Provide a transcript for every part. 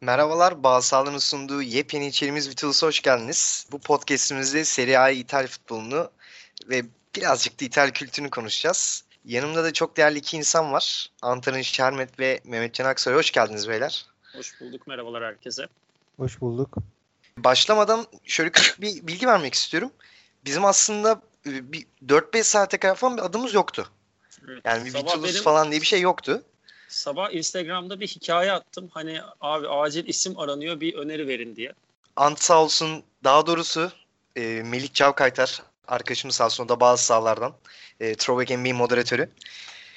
Merhabalar, Bağsal'ın sunduğu yepyeni içeriğimiz Vitalis'e hoş geldiniz. Bu podcastimizde Serie A İtalya futbolunu ve birazcık da İtalya kültürünü konuşacağız. Yanımda da çok değerli iki insan var. Antar'ın Şermet ve Mehmetcan Aksoy. Hoş geldiniz beyler. Hoş bulduk, merhabalar herkese. Hoş bulduk. Başlamadan şöyle küçük bir bilgi vermek istiyorum. Bizim aslında e, bir 4-5 saate kadar falan bir adımız yoktu. Evet, Yani bir benim- falan diye bir şey yoktu. Sabah Instagram'da bir hikaye attım. Hani abi acil isim aranıyor bir öneri verin diye. Ant sağ olsun, daha doğrusu e, Melik Cavkaytar arkadaşımız sağ olsun da bazı sahalardan. E, Throwback NBA moderatörü.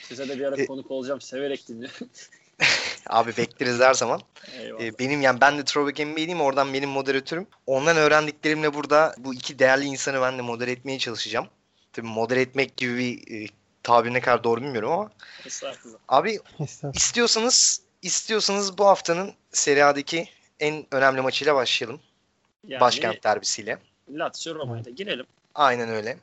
Size de bir ara E- konuk olacağım. Severek dinliyorum. Abi bekleriz her zaman. Eyvallah. E, benim yani ben de Throwback NBA'liyim oradan benim moderatörüm. Ondan öğrendiklerimle burada bu iki değerli insanı ben de modere etmeye çalışacağım. Tabii modere etmek gibi bir e, tabir ne kadar doğru bilmiyorum ama. Estağfurullah. Abi Estağfurullah. istiyorsanız istiyorsanız bu haftanın Serie A'daki en önemli maçıyla başlayalım. Yani Başkent derbisiyle. Lazio Roma'yla girelim. Aynen öyle.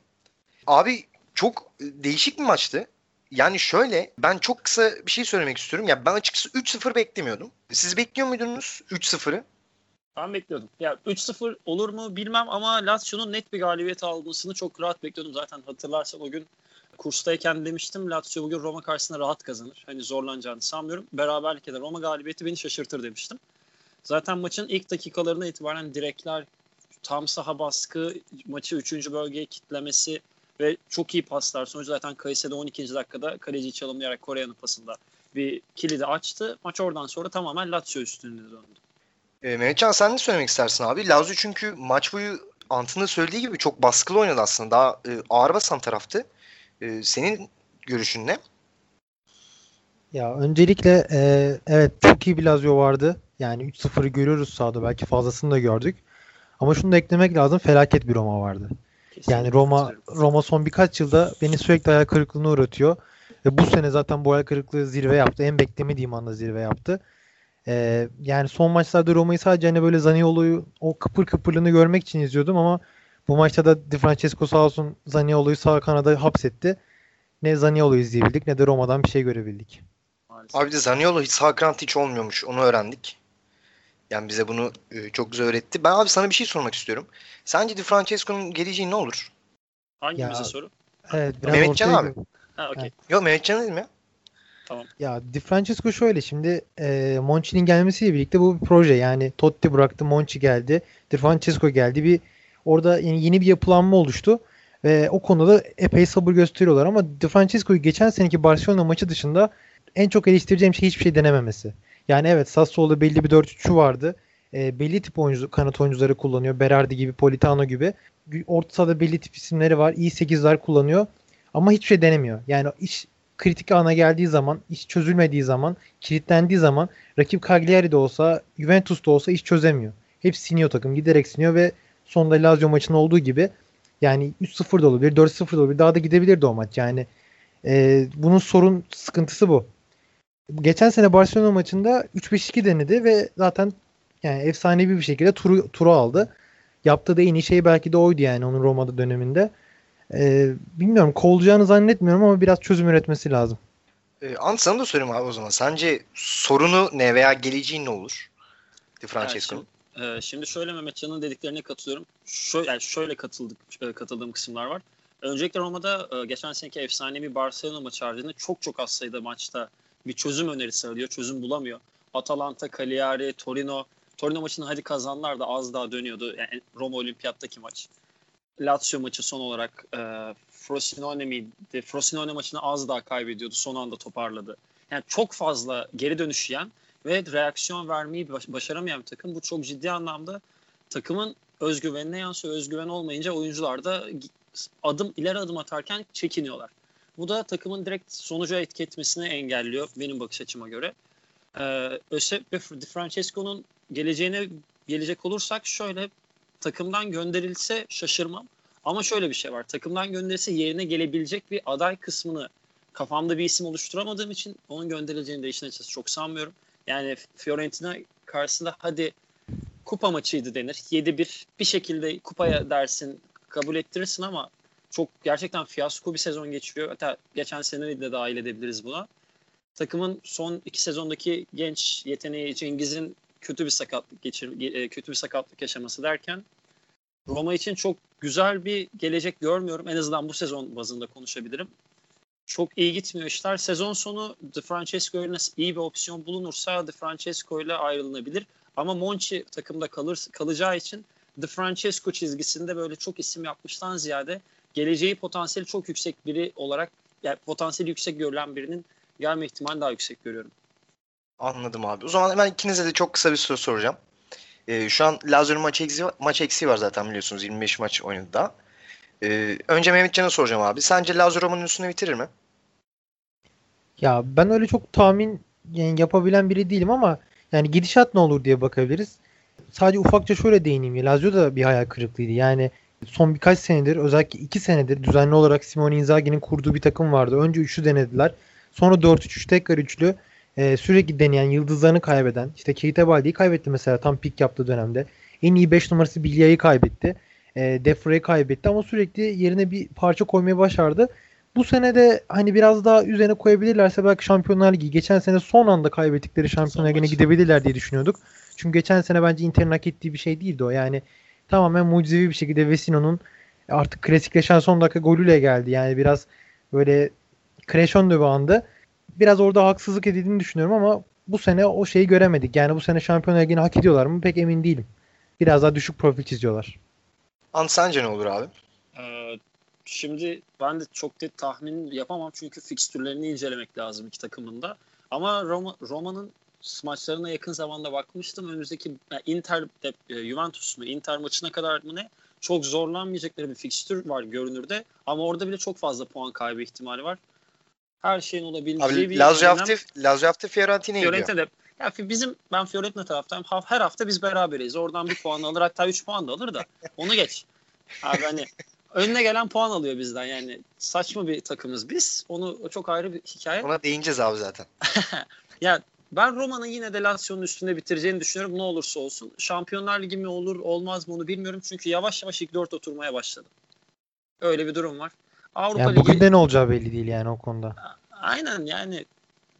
Abi çok değişik bir maçtı. Yani şöyle ben çok kısa bir şey söylemek istiyorum. Ya ben açıkçası 3-0 beklemiyordum. Siz bekliyor muydunuz 3-0'ı? Ben bekliyordum. Ya 3-0 olur mu bilmem ama Lazio'nun net bir galibiyet almasını çok rahat bekliyordum. Zaten hatırlarsan o gün kurstayken demiştim Lazio bugün Roma karşısında rahat kazanır. Hani zorlanacağını sanmıyorum. Beraberlik eder. Roma galibiyeti beni şaşırtır demiştim. Zaten maçın ilk dakikalarına itibaren direkler, tam saha baskı, maçı 3. bölgeye kitlemesi ve çok iyi paslar. Sonuç zaten Kayseri 12. dakikada kaleciyi çalımlayarak Kore'nin pasında bir kilidi açtı. Maç oradan sonra tamamen Lazio üstünlüğüne döndü. E, Mehmetcan sen ne söylemek istersin abi? Lazio çünkü maç boyu Ant'ın da söylediği gibi çok baskılı oynadı aslında. Daha e, ağır basan taraftı. E, senin görüşün ne? Ya öncelikle e, evet çok iyi bir Lazio vardı. Yani 3-0'ı görüyoruz sahada. Belki fazlasını da gördük. Ama şunu da eklemek lazım. Felaket bir Roma vardı. Kesinlikle Yani Roma. Roma son birkaç yılda beni sürekli hayal kırıklığına uğratıyor. Ve bu sene zaten bu hayal kırıklığı zirve yaptı. En beklemediğim anda zirve yaptı. E, yani son maçlarda Roma'yı sadece hani böyle Zaniolo'yu o kıpır kıpırlığını görmek için izliyordum ama bu maçta da Di Francesco sağ olsun Zaniolo'yu sağ kanada hapsetti. Ne Zaniolo'yu izleyebildik ne de Roma'dan bir şey görebildik. Maalesef. Abi de Zaniolo hiç sağ kanat hiç olmuyormuş. Onu öğrendik. Yani bize bunu e, çok güzel öğretti. Ben abi sana bir şey sormak istiyorum. Sence Di Francesco'nun geleceği ne olur? Ya- Hangimize soru? Evet biraz Mehmetcan ortaya abi. gö- Ha okey. Yok Mehmetcan değil mi? Ya Di Francesco şöyle şimdi e, Monchi'nin gelmesiyle birlikte bu bir proje yani Totti bıraktı Monchi geldi Di Francesco geldi bir orada yeni, yeni bir yapılanma oluştu ve o konuda epey sabır gösteriyorlar ama Di Francesco'yu geçen seneki Barcelona maçı dışında en çok eleştireceğim şey hiçbir şey denememesi. Yani evet Sassuolo'da belli bir 4-3'ü vardı. E, belli tip oyuncu, kanat oyuncuları kullanıyor. Berardi gibi, Politano gibi. Orta sahada belli tip isimleri var. İyi 8'ler kullanıyor. Ama hiçbir şey denemiyor. Yani iş kritik ana geldiği zaman, iş çözülmediği zaman, kilitlendiği zaman rakip Cagliari de olsa, Juventus da olsa iş çözemiyor. Hep siniyor takım. Giderek siniyor ve sonunda Lazio maçının olduğu gibi yani 3-0 da olabilir, 4-0 da olabilir. Daha da gidebilirdi o maç. Yani e, bunun sorun sıkıntısı bu. Geçen sene Barcelona maçında 3-5-2 denedi ve zaten yani efsanevi bir şekilde turu, turu aldı. Yaptığı da en iyi şey belki de oydu yani onun Roma'da döneminde. Ee, bilmiyorum kovulacağını zannetmiyorum ama biraz çözüm üretmesi lazım. E, Ant sana da sorayım abi o zaman. Sence sorunu ne veya geleceği ne olur? Di Francesco'nun. Şimdi, e, şimdi şöyle Mehmetcan'ın dediklerine katılıyorum. Şöyle, yani şöyle katıldık, e, katıldığım kısımlar var. Öncelikle Roma'da e, geçen seneki efsanevi Barcelona maçı haricinde çok çok az sayıda maçta bir çözüm önerisi arıyor. Çözüm bulamıyor. Atalanta, Cagliari, Torino. Torino maçını hadi kazanlar da az daha dönüyordu. Yani Roma Olimpiyat'taki maç. Lazio maçı son olarak e, Frosinone miydi? Frosinone maçını az daha kaybediyordu. Son anda toparladı. Yani çok fazla geri dönüş yiyen ve reaksiyon vermeyi baş- başaramayan bir takım. Bu çok ciddi anlamda takımın özgüvenine yansıyor. Özgüven olmayınca oyuncular da adım ileri adım atarken çekiniyorlar. Bu da takımın direkt sonuca etki engelliyor benim bakış açıma göre. Ee, Ösep Francesco'nun geleceğine gelecek olursak şöyle takımdan gönderilse şaşırmam. Ama şöyle bir şey var. Takımdan gönderilse yerine gelebilecek bir aday kısmını kafamda bir isim oluşturamadığım için onun gönderileceğini de işin açıkçası çok sanmıyorum. Yani Fiorentina karşısında hadi kupa maçıydı denir. 7-1 bir şekilde kupaya dersin kabul ettirirsin ama çok gerçekten fiyasko bir sezon geçiriyor. Hatta geçen seneyi de dahil edebiliriz buna. Takımın son iki sezondaki genç yeteneği Cengiz'in kötü bir sakatlık geçir e, kötü bir sakatlık yaşaması derken Roma için çok güzel bir gelecek görmüyorum. En azından bu sezon bazında konuşabilirim. Çok iyi gitmiyor işler. Sezon sonu De Francesco ile iyi bir opsiyon bulunursa De Francesco ile ayrılınabilir. Ama Monchi takımda kalır, kalacağı için De Francesco çizgisinde böyle çok isim yapmıştan ziyade geleceği potansiyeli çok yüksek biri olarak yani potansiyeli yüksek görülen birinin gelme ihtimali daha yüksek görüyorum. Anladım abi. O zaman hemen ikinize de çok kısa bir soru soracağım. Ee, şu an Lazio'nun maç eksiği, maç eksiği var zaten biliyorsunuz. 25 maç oynadı daha. Ee, önce Mehmetcan'a soracağım abi. Sence Lazio Roma'nın üstüne bitirir mi? Ya ben öyle çok tahmin yani yapabilen biri değilim ama yani gidişat ne olur diye bakabiliriz. Sadece ufakça şöyle değineyim. Lazio da bir hayal kırıklığıydı. Yani son birkaç senedir özellikle iki senedir düzenli olarak Simone Inzaghi'nin kurduğu bir takım vardı. Önce üçlü denediler. Sonra 4-3-3 tekrar üçlü. Ee, sürekli deneyen, yıldızlarını kaybeden. işte Keita Baldi'yi kaybetti mesela tam pik yaptığı dönemde. En iyi 5 numarası Bilya'yı kaybetti. E, Defre'yi kaybetti ama sürekli yerine bir parça koymaya başardı. Bu sene de hani biraz daha üzerine koyabilirlerse belki Şampiyonlar Ligi geçen sene son anda kaybettikleri Şampiyonlar Ligi'ne gidebilirler diye düşünüyorduk. Çünkü geçen sene bence Inter'in hak ettiği bir şey değildi o. Yani tamamen mucizevi bir şekilde Vesino'nun artık klasikleşen son dakika golüyle geldi. Yani biraz böyle crescendo bir anda. Biraz orada haksızlık edildiğini düşünüyorum ama bu sene o şeyi göremedik. Yani bu sene Şampiyonlar Ligi'ni hak ediyorlar mı pek emin değilim. Biraz daha düşük profil çiziyorlar. Ant sence ne olur abi? Ee, şimdi ben de çok net tahmin yapamam çünkü fikstürlerini incelemek lazım iki takımın da. Ama Roma, Roma'nın maçlarına yakın zamanda bakmıştım. Önümüzdeki yani Inter e, Juventus mu Inter maçına kadar mı ne çok zorlanmayacakları bir fikstür var görünürde. Ama orada bile çok fazla puan kaybı ihtimali var. Her şeyin olabileceği Abi, bir Lazio hafta, Lazio hafta Fiorentina'ya gidiyor. Fiorentina'da ya fi- bizim ben Fiorentina taraftayım. Ha- Her hafta biz beraberiz. Oradan bir puan alır hatta 3 puan da alır da onu geç. Abi hani önüne gelen puan alıyor bizden yani saçma bir takımız biz. Onu o çok ayrı bir hikaye. Ona değineceğiz abi zaten. Ya ben Roma'nın yine de Lazio'nun üstünde bitireceğini düşünüyorum ne olursa olsun. Şampiyonlar Ligi mi olur olmaz mı onu bilmiyorum. Çünkü yavaş yavaş ilk dört oturmaya başladı. Öyle bir durum var. Avrupa Yani Ligi bugün de ne olacağı belli değil yani o konuda. Aynen yani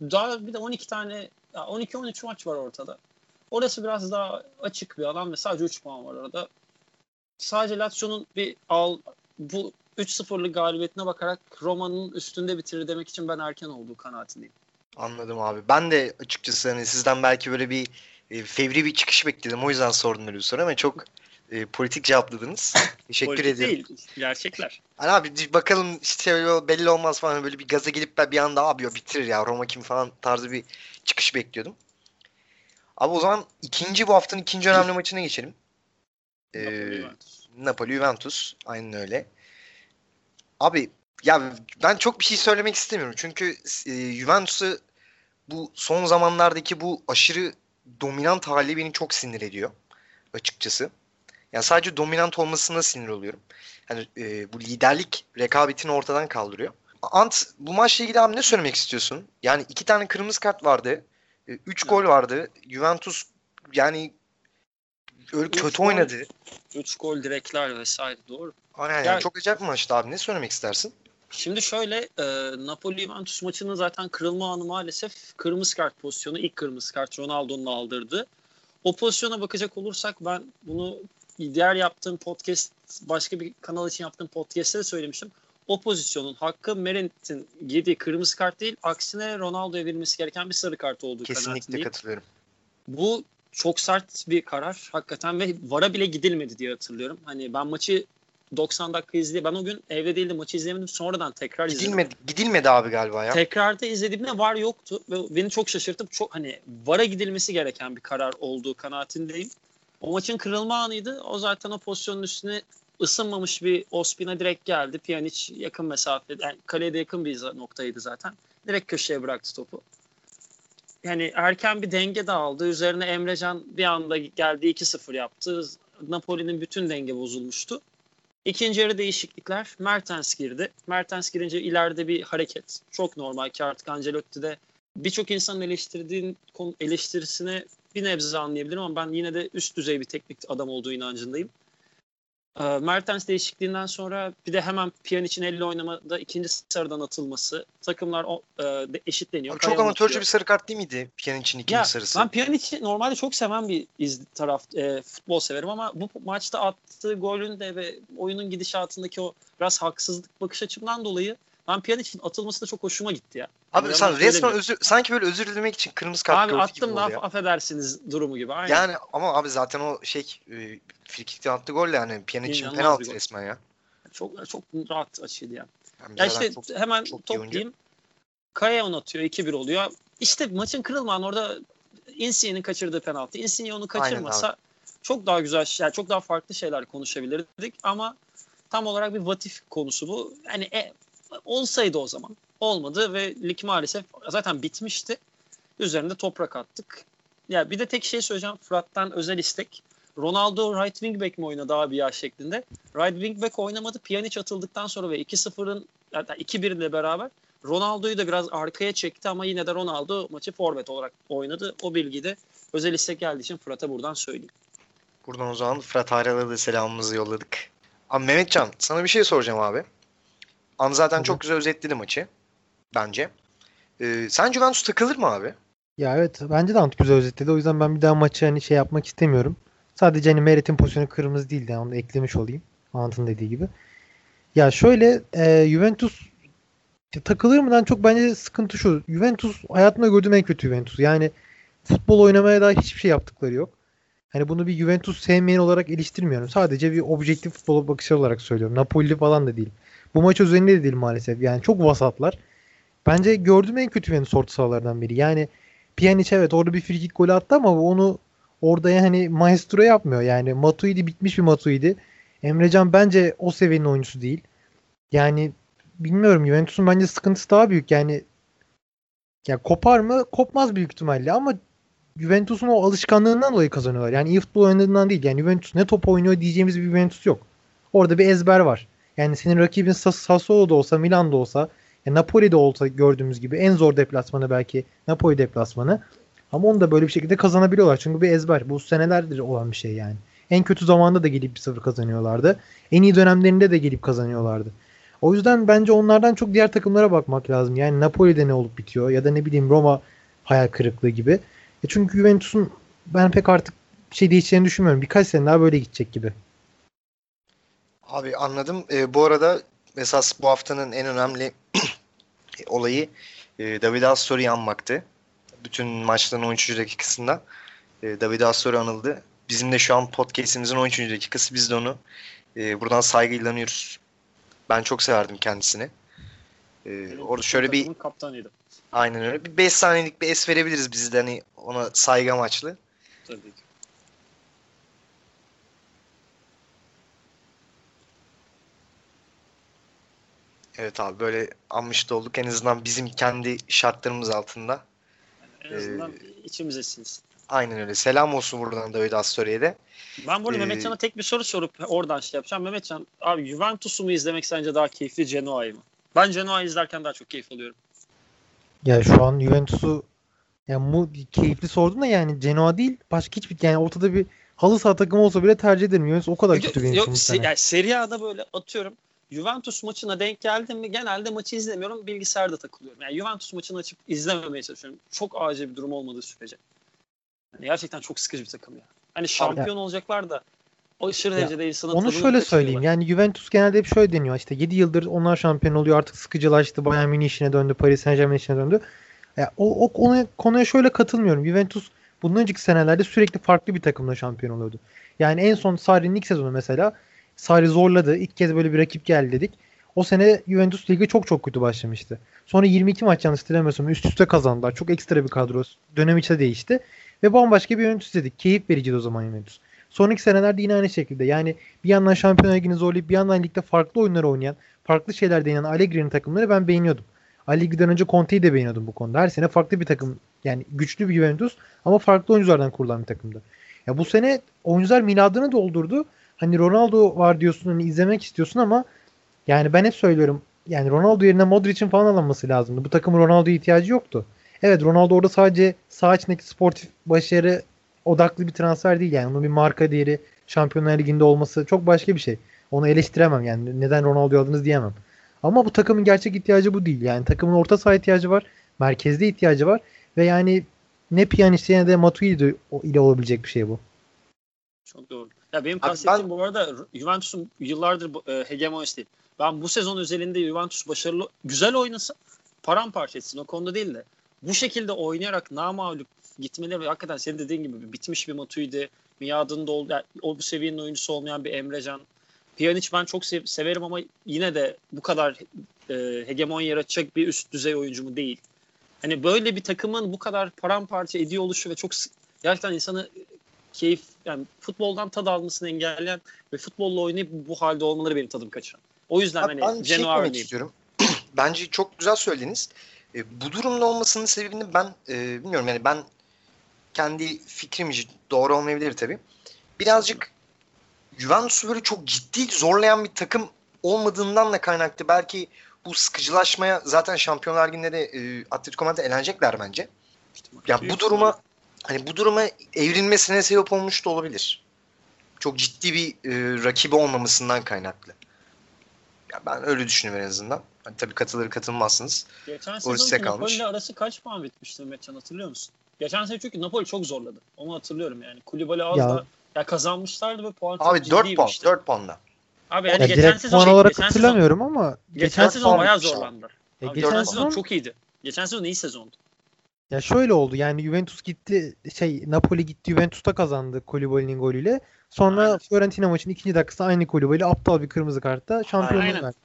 daha bir de 12 tane 12-13 maç var ortada. Orası biraz daha açık bir alan ve sadece 3 puan var orada. Sadece Lazio'nun bir al bu 3-0'lık galibiyetine bakarak Roma'nın üstünde bitirir demek için ben erken olduğu kanaatindeyim. Anladım abi. Ben de açıkçası hani sizden belki böyle bir e, fevri bir çıkış bekledim. O yüzden sordum öyle bir soru ama çok e, politik cevapladınız. Teşekkür Politik ediyorum. değil, gerçekler. Hani abi bakalım işte böyle belli olmaz falan böyle bir gaza gelip ben bir anda abi bitirir ya Roma kim falan tarzı bir çıkış bekliyordum. Abi o zaman ikinci bu haftanın ikinci önemli maçına geçelim. Ee, Napoli, Juventus. Napoli Juventus aynen öyle. Abi ya ben çok bir şey söylemek istemiyorum. Çünkü e, Juventus'u bu son zamanlardaki bu aşırı dominant hali beni çok sinir ediyor açıkçası. Yani sadece dominant olmasına sinir oluyorum. Hani e, bu liderlik rekabetini ortadan kaldırıyor. Ant bu maçla ilgili abi ne söylemek istiyorsun? Yani iki tane kırmızı kart vardı. E, üç gol vardı. Juventus yani öyle Üç kötü gol. oynadı. 3 gol direkler vesaire doğru. Aynen yani Ya- çok acayip bir maçtı abi. Ne söylemek istersin? Şimdi şöyle e, Napoli Juventus maçının zaten kırılma anı maalesef kırmızı kart pozisyonu ilk kırmızı kart Ronaldo'nun aldırdı. O pozisyona bakacak olursak ben bunu diğer yaptığım podcast başka bir kanal için yaptığım podcast'te de söylemiştim. O pozisyonun hakkı Merent'in yediği kırmızı kart değil aksine Ronaldo'ya verilmesi gereken bir sarı kart olduğu Kesinlikle katılıyorum. Bu çok sert bir karar hakikaten ve VAR'a bile gidilmedi diye hatırlıyorum. Hani ben maçı 90 dakika izleye ben o gün evde değildim maçı izleyemedim sonradan tekrar izledim. Gidilmedi, gidilmedi abi galiba ya. Tekrarda izlediğimde var yoktu ve beni çok şaşırtıp çok hani VAR'a gidilmesi gereken bir karar olduğu kanaatindeyim. O maçın kırılma anıydı. O zaten o pozisyonun üstüne ısınmamış bir Ospina direkt geldi. Pjanic yakın mesafede, yani kaleye de yakın bir noktaydı zaten. Direkt köşeye bıraktı topu. Yani erken bir denge dağıldı. Üzerine Emrecan bir anda geldi 2-0 yaptı. Napoli'nin bütün denge bozulmuştu. İkinci yarı değişiklikler. Mertens girdi. Mertens girince ileride bir hareket. Çok normal ki artık Ancelotti'de birçok insanın eleştirdiğin eleştirisine bir nebze anlayabilirim ama ben yine de üst düzey bir teknik adam olduğu inancındayım. E, Mertens değişikliğinden sonra bir de hemen Pjanic'in elle oynamada ikinci sarıdan atılması. Takımlar o, e, eşitleniyor. Çok Kaya amatörce atıyor. bir sarı kart değil miydi Pjanic'in ikinci Ya sarısı? ben Pjanic'i normalde çok seven bir iz, taraf e, futbol severim ama bu maçta attığı golün de ve oyunun gidişatındaki o biraz haksızlık bakış açımdan dolayı ben Pjanic'in atılması da çok hoşuma gitti ya. Abi Yani sen resmen özür, sanki böyle özür dilemek için kırmızı kart Abi attım da affedersiniz durumu gibi. Aynen. Yani ama abi zaten o şey e, frikikten attığı gol de yani Pjanic'in penaltı resmen ya. Çok çok rahat açıydı yani. Yani Ya işte çok- hemen çok toplayayım. Kaya on atıyor 2-1 oluyor. İşte maçın kırılman orada Insigne'nin kaçırdığı penaltı. Insigne onu kaçırmasa çok daha güzel şeyler, çok daha farklı şeyler konuşabilirdik ama tam olarak bir vatif konusu bu. Yani e, olsaydı o zaman. Olmadı ve lig maalesef zaten bitmişti. Üzerinde toprak attık. Ya bir de tek şey söyleyeceğim. Fırat'tan özel istek. Ronaldo right wing back mi oynadı abi ya şeklinde. Right wing back oynamadı. Pjanic atıldıktan sonra ve 2-0'ın hatta 2-1 ile beraber Ronaldo'yu da biraz arkaya çekti ama yine de Ronaldo maçı forvet olarak oynadı. O bilgiyi de özel istek geldiği için Fırat'a buradan söyleyeyim. Buradan o zaman Fırat Hayralı da selamımızı yolladık. Abi Mehmetcan sana bir şey soracağım abi. An zaten Tabii. çok güzel özetledi maçı. Bence. Ee, sen Juventus takılır mı abi? Ya evet bence de Ant güzel özetledi. O yüzden ben bir daha maçı hani şey yapmak istemiyorum. Sadece hani Meret'in pozisyonu kırmızı değildi. Yani onu da eklemiş olayım. Ant'ın dediği gibi. Ya şöyle e, Juventus takılır mıdan çok bence sıkıntı şu. Juventus hayatımda gördüğüm en kötü Juventus. Yani futbol oynamaya dair hiçbir şey yaptıkları yok. Hani bunu bir Juventus sevmeyen olarak eleştirmiyorum. Sadece bir objektif futbola bakış olarak söylüyorum. Napoli falan da değil. Bu maç özelinde de değil maalesef. Yani çok vasatlar. Bence gördüğüm en kötü Juventus orta sahalardan biri. Yani Pjanic evet orada bir frikik golü attı ama onu orada yani maestro yapmıyor. Yani Matuidi bitmiş bir Matuidi. Emrecan bence o seviyenin oyuncusu değil. Yani bilmiyorum Juventus'un bence sıkıntısı daha büyük. Yani ya kopar mı? Kopmaz büyük ihtimalle ama Juventus'un o alışkanlığından dolayı kazanıyorlar. Yani iyi futbol oynadığından değil. Yani Juventus ne top oynuyor diyeceğimiz bir Juventus yok. Orada bir ezber var. Yani senin rakibin Sas- Sassuolo'da olsa, Milan'da olsa, ya Napoli'de olsa gördüğümüz gibi en zor deplasmanı belki Napoli deplasmanı. Ama onu da böyle bir şekilde kazanabiliyorlar. Çünkü bir ezber. Bu senelerdir olan bir şey yani. En kötü zamanda da gelip bir sıfır kazanıyorlardı. En iyi dönemlerinde de gelip kazanıyorlardı. O yüzden bence onlardan çok diğer takımlara bakmak lazım. Yani Napoli'de ne olup bitiyor ya da ne bileyim Roma hayal kırıklığı gibi. E çünkü Juventus'un ben pek artık şey değişeceğini düşünmüyorum. Birkaç sene daha böyle gidecek gibi. Abi anladım. Ee, bu arada esas bu haftanın en önemli olayı e, David Astor'u anmaktı. Bütün maçların 13. dakikasında e, David Astor anıldı. Bizim de şu an podcast'imizin 13. dakikası. Biz de onu e, buradan saygıyla anıyoruz. Ben çok severdim kendisini. E, orada şöyle bir kaptanıydı. aynen öyle bir 5 saniyelik bir es verebiliriz biz de hani ona saygı amaçlı. Tabii ki. Evet abi böyle anmış da olduk en azından bizim kendi şartlarımız altında. En azından içimize sinsin. Aynen öyle. Selam olsun buradan David Astori'ye de. Ben bu arada Ee, Mehmetcan'a tek bir soru sorup oradan şey yapacağım. Mehmetcan abi Juventus'u mu izlemek sence daha keyifli Genoa'yı mı? Ben Genoa'yı izlerken daha çok keyif alıyorum. Ya şu an Juventus'u ya mu keyifli sordun da yani Genoa değil başka hiçbir yani ortada bir halı saha takımı olsa bile tercih ederim. Juventus o kadar kötü benim Yok, için bu se- yani Serie A'da böyle atıyorum. Juventus maçına denk geldim mi genelde maçı izlemiyorum. Bilgisayarda takılıyorum. Yani Juventus maçını açıp izlememeye çalışıyorum. Çok acil bir durum olmadığı sürece. Yani gerçekten çok sıkıcı bir takım ya. Hani şampiyon olacaklar da o aşırı derecede insanın Onu şöyle söyleyeyim. Yani Juventus genelde hep şöyle deniyor. İşte 7 yıldır onlar şampiyon oluyor. Artık sıkıcılaştı. Bayern Münih işine döndü. Paris Saint-Germain işine döndü. Ya, o, o konuya, konuya şöyle katılmıyorum. Juventus bundan önceki senelerde sürekli farklı bir takımla şampiyon oluyordu. Yani en son Sarri'nin ilk sezonu mesela Sarri zorladı. İlk kez böyle bir rakip geldi dedik. O sene Juventus Ligi çok çok kötü başlamıştı. Sonra 22 maç yanlış hatırlamıyorsam üst üste kazandılar. Çok ekstra bir kadro. Dönem içinde değişti. Ve bambaşka bir Juventus dedik. Keyif vericiydi o zaman Juventus. Sonraki senelerde yine aynı şekilde. Yani bir yandan Şampiyonlar Ligi'ni zorlayıp bir yandan ligde farklı oyunlar oynayan, farklı şeyler deneyen Allegri'nin takımları ben beğeniyordum. Allegri'den önce Conte'yi de beğeniyordum bu konuda. Her sene farklı bir takım. Yani güçlü bir Juventus ama farklı oyunculardan kurulan bir takımdı. Ya bu sene oyuncular miladını doldurdu. Hani Ronaldo var diyorsun hani izlemek istiyorsun ama yani ben hep söylüyorum yani Ronaldo yerine Modric'in falan alınması lazımdı. Bu takımın Ronaldo'ya ihtiyacı yoktu. Evet Ronaldo orada sadece sağ içindeki sportif başarı odaklı bir transfer değil yani. Onun bir marka değeri Şampiyonlar Ligi'nde olması çok başka bir şey. Onu eleştiremem yani. Neden Ronaldo aldınız diyemem. Ama bu takımın gerçek ihtiyacı bu değil. Yani takımın orta saha ihtiyacı var. Merkezde ihtiyacı var. Ve yani ne Pjanic ne de Matuidi ile olabilecek bir şey bu. Çok doğru. Ya benim kastettiğim ben... bu arada Juventus'un yıllardır e, hegemonist değil. Ben bu sezon özelinde Juventus başarılı, güzel oynasın, paramparça etsin. O konuda değil de bu şekilde oynayarak namağlup gitmeleri ve hakikaten senin dediğin gibi bitmiş bir Matuidi, Miad'ın da yani, o bu seviyenin oyuncusu olmayan bir Emrecan. Pjanic ben çok sev- severim ama yine de bu kadar e, hegemon yaratacak bir üst düzey oyuncu mu değil. Hani böyle bir takımın bu kadar paramparça ediyor oluşu ve çok gerçekten insanı keyif yani futboldan tad almasını engelleyen ve futbolla oynayıp bu halde olmaları benim tadım kaçıran. O yüzden Abi hani ben şey istiyorum. Bence çok güzel söylediniz. E, bu durumda olmasının sebebini ben e, bilmiyorum yani ben kendi fikrim doğru olmayabilir tabii. Birazcık Juventus'u böyle çok ciddi zorlayan bir takım olmadığından da kaynaklı. Belki bu sıkıcılaşmaya zaten Şampiyonlar Ligi'nde de e, Atletico Madrid elenecekler bence. Ya bu duruma hani bu duruma evrilmesine sebep olmuş da olabilir. Çok ciddi bir e, rakibi olmamasından kaynaklı. Ya ben öyle düşünüyorum en azından. Hani tabii katılır katılmazsınız. Geçen sezon Napoli ile arası kaç puan bitmişti Mehmetcan hatırlıyor musun? Geçen sene çünkü Napoli çok zorladı. Onu hatırlıyorum yani. Kulübali az ya. da ya kazanmışlardı ve puan Abi çok 4 puan, 4 puanla. Abi yani ya geçen sezon puan olarak geçen hatırlamıyorum sezon, ama geçen, geçen sezon bayağı zorlandı. E, Abi, geçen sezon çok iyiydi. Geçen sezon iyi sezondu. Ya şöyle oldu yani Juventus gitti şey Napoli gitti Juventus'ta kazandı Koulibaly'nin golüyle. Sonra aynen. Fiorentina maçının ikinci dakikası aynı Koulibaly aptal bir kırmızı kartta şampiyonluğu verdi.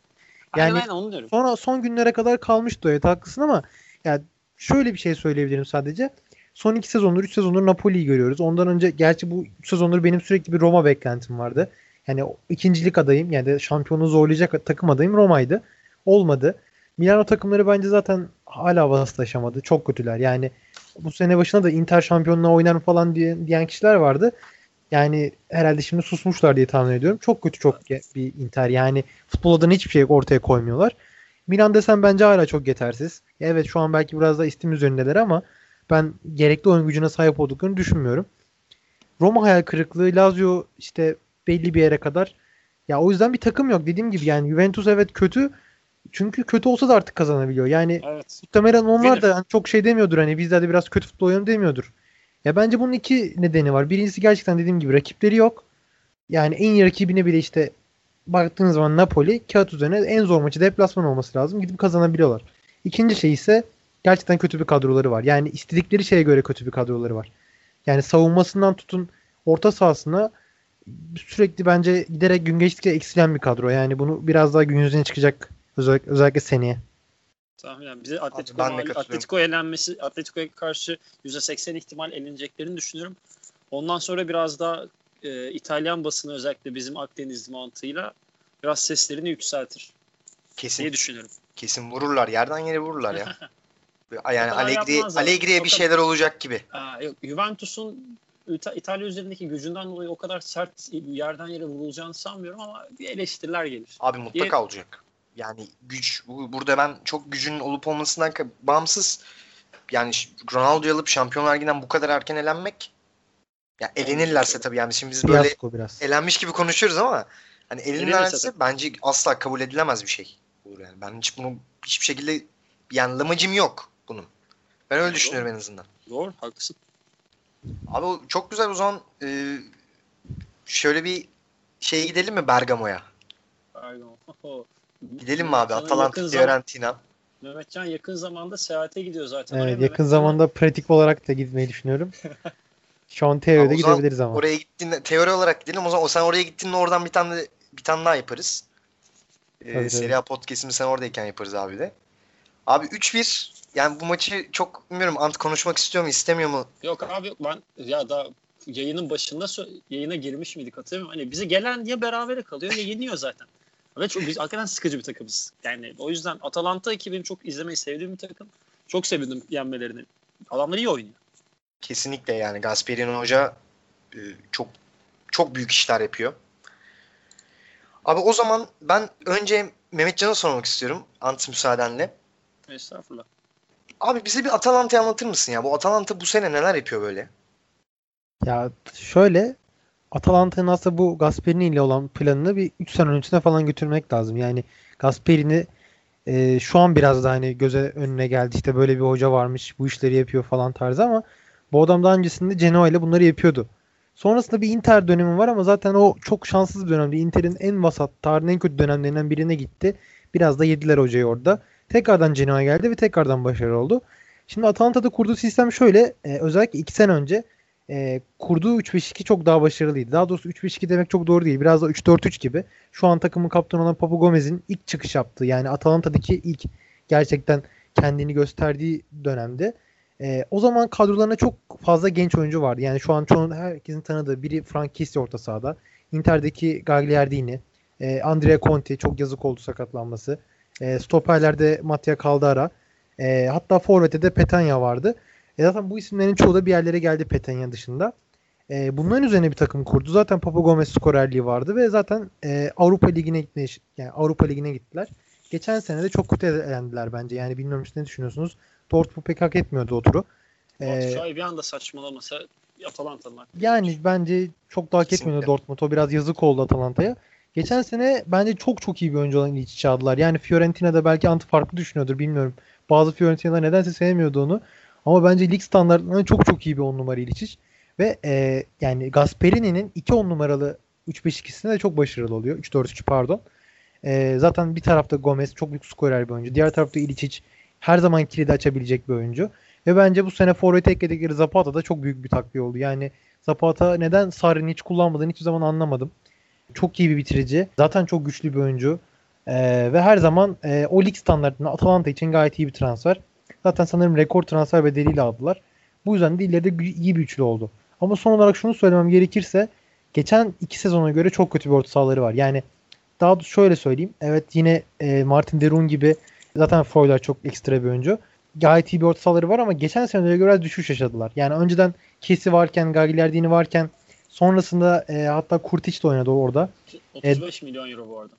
Yani aynen, aynen, onu diyorum. sonra son günlere kadar kalmıştı evet haklısın ama ya şöyle bir şey söyleyebilirim sadece. Son iki sezondur, üç sezondur Napoli'yi görüyoruz. Ondan önce gerçi bu üç sezondur benim sürekli bir Roma beklentim vardı. Yani ikincilik adayım yani de şampiyonu zorlayacak takım adayım Roma'ydı. Olmadı. Milano takımları bence zaten hala vasıtaşamadı. Çok kötüler. Yani bu sene başına da Inter şampiyonluğa oynar falan diye, diyen kişiler vardı. Yani herhalde şimdi susmuşlar diye tahmin ediyorum. Çok kötü çok bir Inter. Yani futbol adına hiçbir şey ortaya koymuyorlar. Milan desem bence hala çok yetersiz. Evet şu an belki biraz da istim üzerindeler ama ben gerekli oyun gücüne sahip olduklarını düşünmüyorum. Roma hayal kırıklığı, Lazio işte belli bir yere kadar. Ya o yüzden bir takım yok. Dediğim gibi yani Juventus evet kötü. Çünkü kötü olsa da artık kazanabiliyor. Yani evet. muhtemelen onlar da yani çok şey demiyordur hani bizler de biraz kötü futbol oynayalım demiyordur. Ya bence bunun iki nedeni var. Birincisi gerçekten dediğim gibi rakipleri yok. Yani en iyi rakibine bile işte baktığınız zaman Napoli kağıt üzerine en zor maçı deplasman olması lazım. Gidip kazanabiliyorlar. İkinci şey ise gerçekten kötü bir kadroları var. Yani istedikleri şeye göre kötü bir kadroları var. Yani savunmasından tutun orta sahasına sürekli bence giderek gün geçtikçe eksilen bir kadro. Yani bunu biraz daha gün yüzüne çıkacak özellikle, özellikle seneye. Tahminen bize Atletico, Atletico elenmesi, Atletico'ya karşı %80 ihtimal eleneceklerini düşünüyorum. Ondan sonra biraz daha e, İtalyan basını özellikle bizim Akdeniz mantığıyla biraz seslerini yükseltir. Kesin. diye düşünüyorum. Kesin vururlar. Yerden yere vururlar ya. yani Allegri, Allegri'ye bir şeyler olacak gibi. Aa, yok, Juventus'un İtalya üzerindeki gücünden dolayı o kadar sert yerden yere vurulacağını sanmıyorum ama bir eleştiriler gelir. Abi mutlaka diye... olacak. Yani güç burada ben çok gücün olup olmasından bağımsız yani Ronaldo'yu alıp Şampiyonlar Ligi'nden bu kadar erken elenmek ya elenirlerse tabii yani şimdi biz böyle biraz. elenmiş gibi konuşuyoruz ama hani elenirlerse bence asla kabul edilemez bir şey. Yani ben hiç bunu hiçbir şekilde yani lamacım yok bunun. Ben öyle Doğru. düşünüyorum en azından. Doğru, haklısın. Abi çok güzel o zaman e, şöyle bir şeye gidelim mi Bergamo'ya? Bergamo. Gidelim mi abi? Atalanta Fiorentina. Mehmetcan yakın zamanda seyahate gidiyor zaten. Evet, yakın zamanda pratik olarak da gitmeyi düşünüyorum. Şu an teoride abi gidebiliriz ama. Oraya gittiğinde teori olarak gidelim. O zaman o sen oraya gittiğinde oradan bir tane bir tane daha yaparız. Ee, Serie A podcast'imi sen oradayken yaparız abi de. Abi 3-1 yani bu maçı çok bilmiyorum Ant konuşmak istiyor mu istemiyor mu? Yok abi yok ben ya da yayının başında yayına girmiş miydik hatırlamıyorum. Hani bize gelen ya berabere kalıyor ya yeniyor zaten. Ve çok biz hakikaten sıkıcı bir takımız. Yani o yüzden Atalanta ekibini çok izlemeyi sevdiğim bir takım. Çok sevindim yenmelerini. Adamlar iyi oynuyor. Kesinlikle yani Gasperini Hoca e, çok çok büyük işler yapıyor. Abi o zaman ben önce Mehmetcan'a sormak istiyorum. Ant müsaadenle. Estağfurullah. Abi bize bir Atalanta'yı anlatır mısın ya? Bu Atalanta bu sene neler yapıyor böyle? Ya şöyle Atalanta'nın aslında bu Gasperini ile olan planını bir 3 sene öncesine falan götürmek lazım. Yani Gasperini e, şu an biraz da hani göze önüne geldi. İşte böyle bir hoca varmış bu işleri yapıyor falan tarzı ama bu adam daha öncesinde Genoa ile bunları yapıyordu. Sonrasında bir Inter dönemi var ama zaten o çok şanssız bir dönemdi. Inter'in en vasat, tarihin en kötü dönemlerinden birine gitti. Biraz da yediler hocayı orada. Tekrardan Genoa geldi ve tekrardan başarılı oldu. Şimdi Atalanta'da kurduğu sistem şöyle. E, özellikle 2 sene önce e, kurduğu 3-5-2 çok daha başarılıydı. Daha doğrusu 3-5-2 demek çok doğru değil. Biraz da 3-4-3 gibi. Şu an takımın kaptanı olan Papu Gomez'in ilk çıkış yaptığı yani Atalanta'daki ilk gerçekten kendini gösterdiği dönemde e, o zaman kadrolarına çok fazla genç oyuncu vardı. Yani şu an çoğun herkesin tanıdığı biri Frank Kessie orta sahada. Inter'deki Gagliardini, e, Andrea Conti çok yazık oldu sakatlanması. E, stoperlerde Mattia Caldara. E, hatta Forvet'te de Petanya vardı. E zaten bu isimlerin çoğu da bir yerlere geldi Petanya dışında. E, bunların üzerine bir takım kurdu. Zaten Papa Gomez skorerliği vardı ve zaten e, Avrupa Ligi'ne gitme, yani Avrupa Ligi'ne gittiler. Geçen sene de çok kötü elendiler bence. Yani bilmiyorum siz ne düşünüyorsunuz? Dortmund pek hak etmiyordu o turu. Ee, Şu bir anda saçmalamasa Atalanta'nın Yani bence çok da hak etmiyordu Dortmund. O biraz yazık oldu Atalanta'ya. Geçen sene bence çok çok iyi bir oyuncu olan İliç'i çağırdılar. Yani Fiorentina'da belki anti farklı düşünüyordur bilmiyorum. Bazı Fiorentina'lar nedense sevmiyordu onu. Ama bence lig standartlarında çok çok iyi bir on numara İliçic. Ve e, yani Gasperini'nin 2 on numaralı 3-5-2'sinde de çok başarılı oluyor. 3-4-3 pardon. E, zaten bir tarafta Gomez çok büyük skorer bir oyuncu. Diğer tarafta İliçic her zaman kilidi açabilecek bir oyuncu. Ve bence bu sene forvet ekledikleri Zapata da çok büyük bir takviye oldu. Yani Zapata neden Sarri'ni hiç kullanmadığını hiçbir zaman anlamadım. Çok iyi bir bitirici. Zaten çok güçlü bir oyuncu. Ee, ve her zaman e, o lig standartında Atalanta için gayet iyi bir transfer. Zaten sanırım rekor transfer bedeliyle aldılar. Bu yüzden de ileride iyi bir üçlü oldu. Ama son olarak şunu söylemem gerekirse geçen iki sezona göre çok kötü bir orta sahaları var. Yani daha şöyle söyleyeyim. Evet yine e, Martin Derun gibi zaten Freuler çok ekstra bir oyuncu. Gayet iyi bir orta sahaları var ama geçen senelere göre düşüş yaşadılar. Yani önceden Kesi varken, Gagliardini varken sonrasında e, hatta Kurtic de oynadı orada. 35 e, milyon euro bu arada.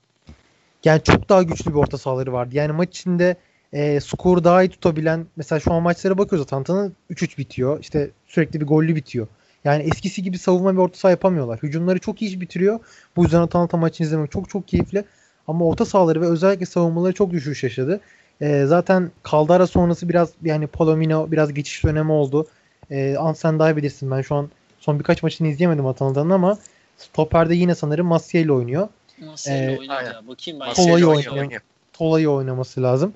Yani çok daha güçlü bir orta sahaları vardı. Yani maç içinde e, skoru daha iyi tutabilen mesela şu an maçlara bakıyoruz Atalanta'nın 3-3 bitiyor. İşte sürekli bir gollü bitiyor. Yani eskisi gibi savunma ve orta saha yapamıyorlar. Hücumları çok iyi bitiriyor. Bu yüzden Atalanta maçını izlemek çok çok keyifli. Ama orta sahaları ve özellikle savunmaları çok düşüş yaşadı. E, zaten Caldara sonrası biraz yani Palomino biraz geçiş dönemi oldu. E, Ansen daha bilirsin ben şu an son birkaç maçını izleyemedim Atalanta'nın ama stoperde yine sanırım Masya ile oynuyor. Masya ile ee, oynuyor ya. Bakayım ben. Tola'yı oynuyor. oynuyor. Tola'yı oynaması lazım.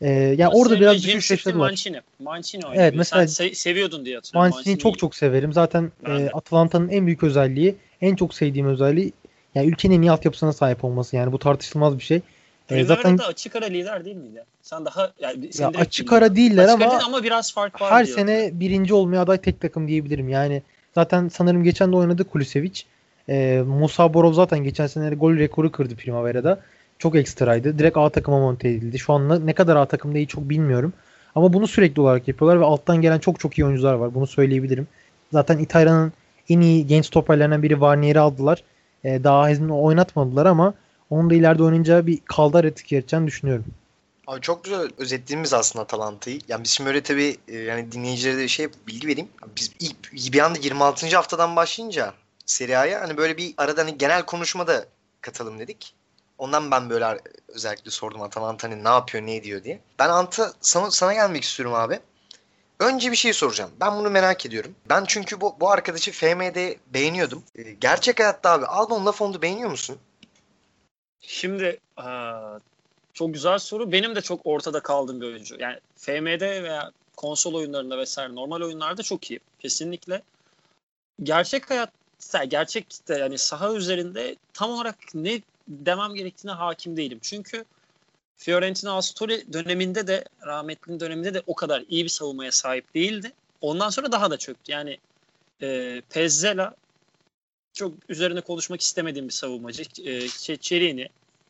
Ee, yani Aslında orada biraz düşüş yaşadılar. Mancini. Mancini oynuyor. Evet, mesela Sen se- seviyordun diye hatırlıyorum. Mancini'yi çok çok severim. Zaten e, Atalanta'nın en büyük özelliği, en çok sevdiğim özelliği yani ülkenin en iyi altyapısına sahip olması. Yani bu tartışılmaz bir şey. E, zaten açık ara lider değil miydi? Sen daha yani ya açık ara değiller açık ama, ama biraz fark var her diyor. sene birinci olmaya aday tek takım diyebilirim. Yani zaten sanırım geçen de oynadı Kulisevic. E, Musa Borov zaten geçen sene gol rekoru kırdı Primavera'da çok ekstraydı. Direkt A takıma monte edildi. Şu an ne kadar A takımda iyi çok bilmiyorum. Ama bunu sürekli olarak yapıyorlar ve alttan gelen çok çok iyi oyuncular var. Bunu söyleyebilirim. Zaten İtalya'nın en iyi genç stoperlerinden biri Varnier'i aldılar. Ee, daha hezini oynatmadılar ama onun da ileride oynayınca bir kaldar etki yaratacağını düşünüyorum. Abi çok güzel özettiğimiz aslında Atalanta'yı. Yani biz şimdi öyle tabii e, yani dinleyicilere de şey bilgi vereyim. Biz ilk, bir anda 26. haftadan başlayınca Serie A'ya hani böyle bir arada hani genel konuşmada katalım dedik. Ondan ben böyle özellikle sordum Atalanta hani ne yapıyor ne ediyor diye. Ben Anta sana, sana gelmek istiyorum abi. Önce bir şey soracağım. Ben bunu merak ediyorum. Ben çünkü bu, bu arkadaşı FM'de beğeniyordum. Ee, gerçek hayatta abi Albon Lafond'u beğeniyor musun? Şimdi çok güzel soru. Benim de çok ortada kaldığım bir oyuncu. Yani FM'de veya konsol oyunlarında vesaire normal oyunlarda çok iyi. Kesinlikle. Gerçek hayat gerçekte yani saha üzerinde tam olarak ne demem gerektiğine hakim değilim. Çünkü Fiorentina Astori döneminde de rahmetlinin döneminde de o kadar iyi bir savunmaya sahip değildi. Ondan sonra daha da çöktü. Yani e, Pezzela çok üzerine konuşmak istemediğim bir savunmacı. E, Çerini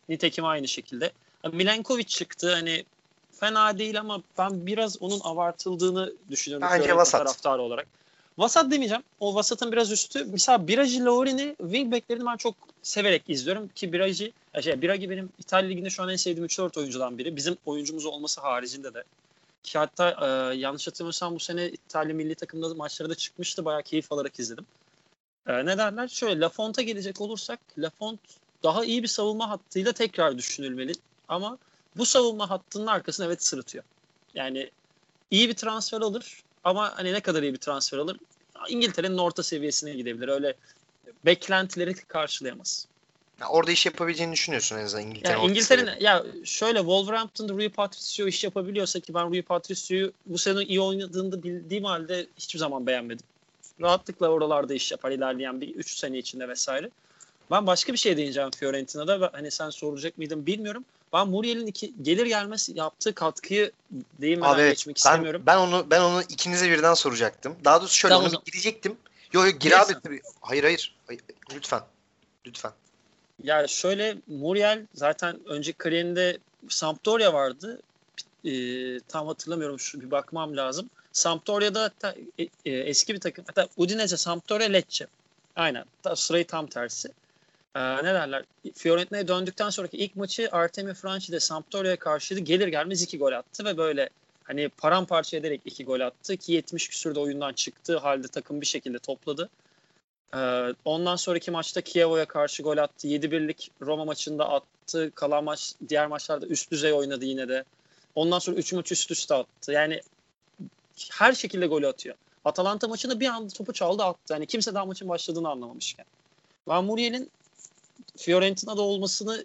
nitekim aynı şekilde. Milenkovic çıktı. Hani fena değil ama ben biraz onun abartıldığını düşünüyorum. Bence vasat. Taraftarı olarak. Vasat demeyeceğim. O vasatın biraz üstü. Mesela Biragi Laurini wingbacklerini ben çok severek izliyorum ki Biragi, şey, Biragi benim İtalya Ligi'nde şu an en sevdiğim 3-4 oyuncudan biri. Bizim oyuncumuz olması haricinde de. Ki hatta e, yanlış hatırlamıyorsam bu sene İtalya milli takımda maçlara da çıkmıştı. Bayağı keyif alarak izledim. E, ne derler? Şöyle Lafont'a gelecek olursak Lafont daha iyi bir savunma hattıyla tekrar düşünülmeli. Ama bu savunma hattının arkasını evet sırıtıyor. Yani iyi bir transfer alır ama hani ne kadar iyi bir transfer alır? İngiltere'nin orta seviyesine gidebilir. Öyle beklentileri karşılayamaz. Ya orada iş yapabileceğini düşünüyorsun en azından İngiltere. Yani İngiltere'nin ya şöyle Wolverhampton'da Rui Patricio iş yapabiliyorsa ki ben Rui Patricio'yu bu sene iyi oynadığını bildiğim halde hiçbir zaman beğenmedim. Rahatlıkla oralarda iş yapar ilerleyen bir 3 sene içinde vesaire. Ben başka bir şey değineceğim Fiorentina'da hani sen soracak mıydın bilmiyorum. Ben Muriel'in iki, gelir gelmez yaptığı katkıyı değinmeden Abi geçmek ben, istemiyorum. ben onu ben onu ikinize birden soracaktım. Daha doğrusu şöyle Tamam, onu girecektim. Yok yok gir abi tabii. Hayır hayır. Hayır, Lütfen. Lütfen. Ya şöyle Muriel zaten önceki kariyerinde Sampdoria vardı. Ee, tam hatırlamıyorum şu bir bakmam lazım. Sampdoria'da hatta e, e, eski bir takım hatta Udinese, Sampdoria, Lecce. Aynen. Ta, sırayı tam tersi. Ee, ne derler? Fiorentina'ya döndükten sonraki ilk maçı Artemi Franchi'de Sampdoria'ya karşıydı. Gelir gelmez iki gol attı ve böyle hani paramparça ederek iki gol attı ki 70 küsürde oyundan çıktığı halde takım bir şekilde topladı. Ee, ondan sonraki maçta Kievo'ya karşı gol attı. 7-1'lik Roma maçında attı. Kalan maç diğer maçlarda üst düzey oynadı yine de. Ondan sonra 3 maç üst üste attı. Yani her şekilde gol atıyor. Atalanta maçında bir anda topu çaldı attı. Yani kimse daha maçın başladığını anlamamışken. Ben Muriel'in Fiorentina'da olmasını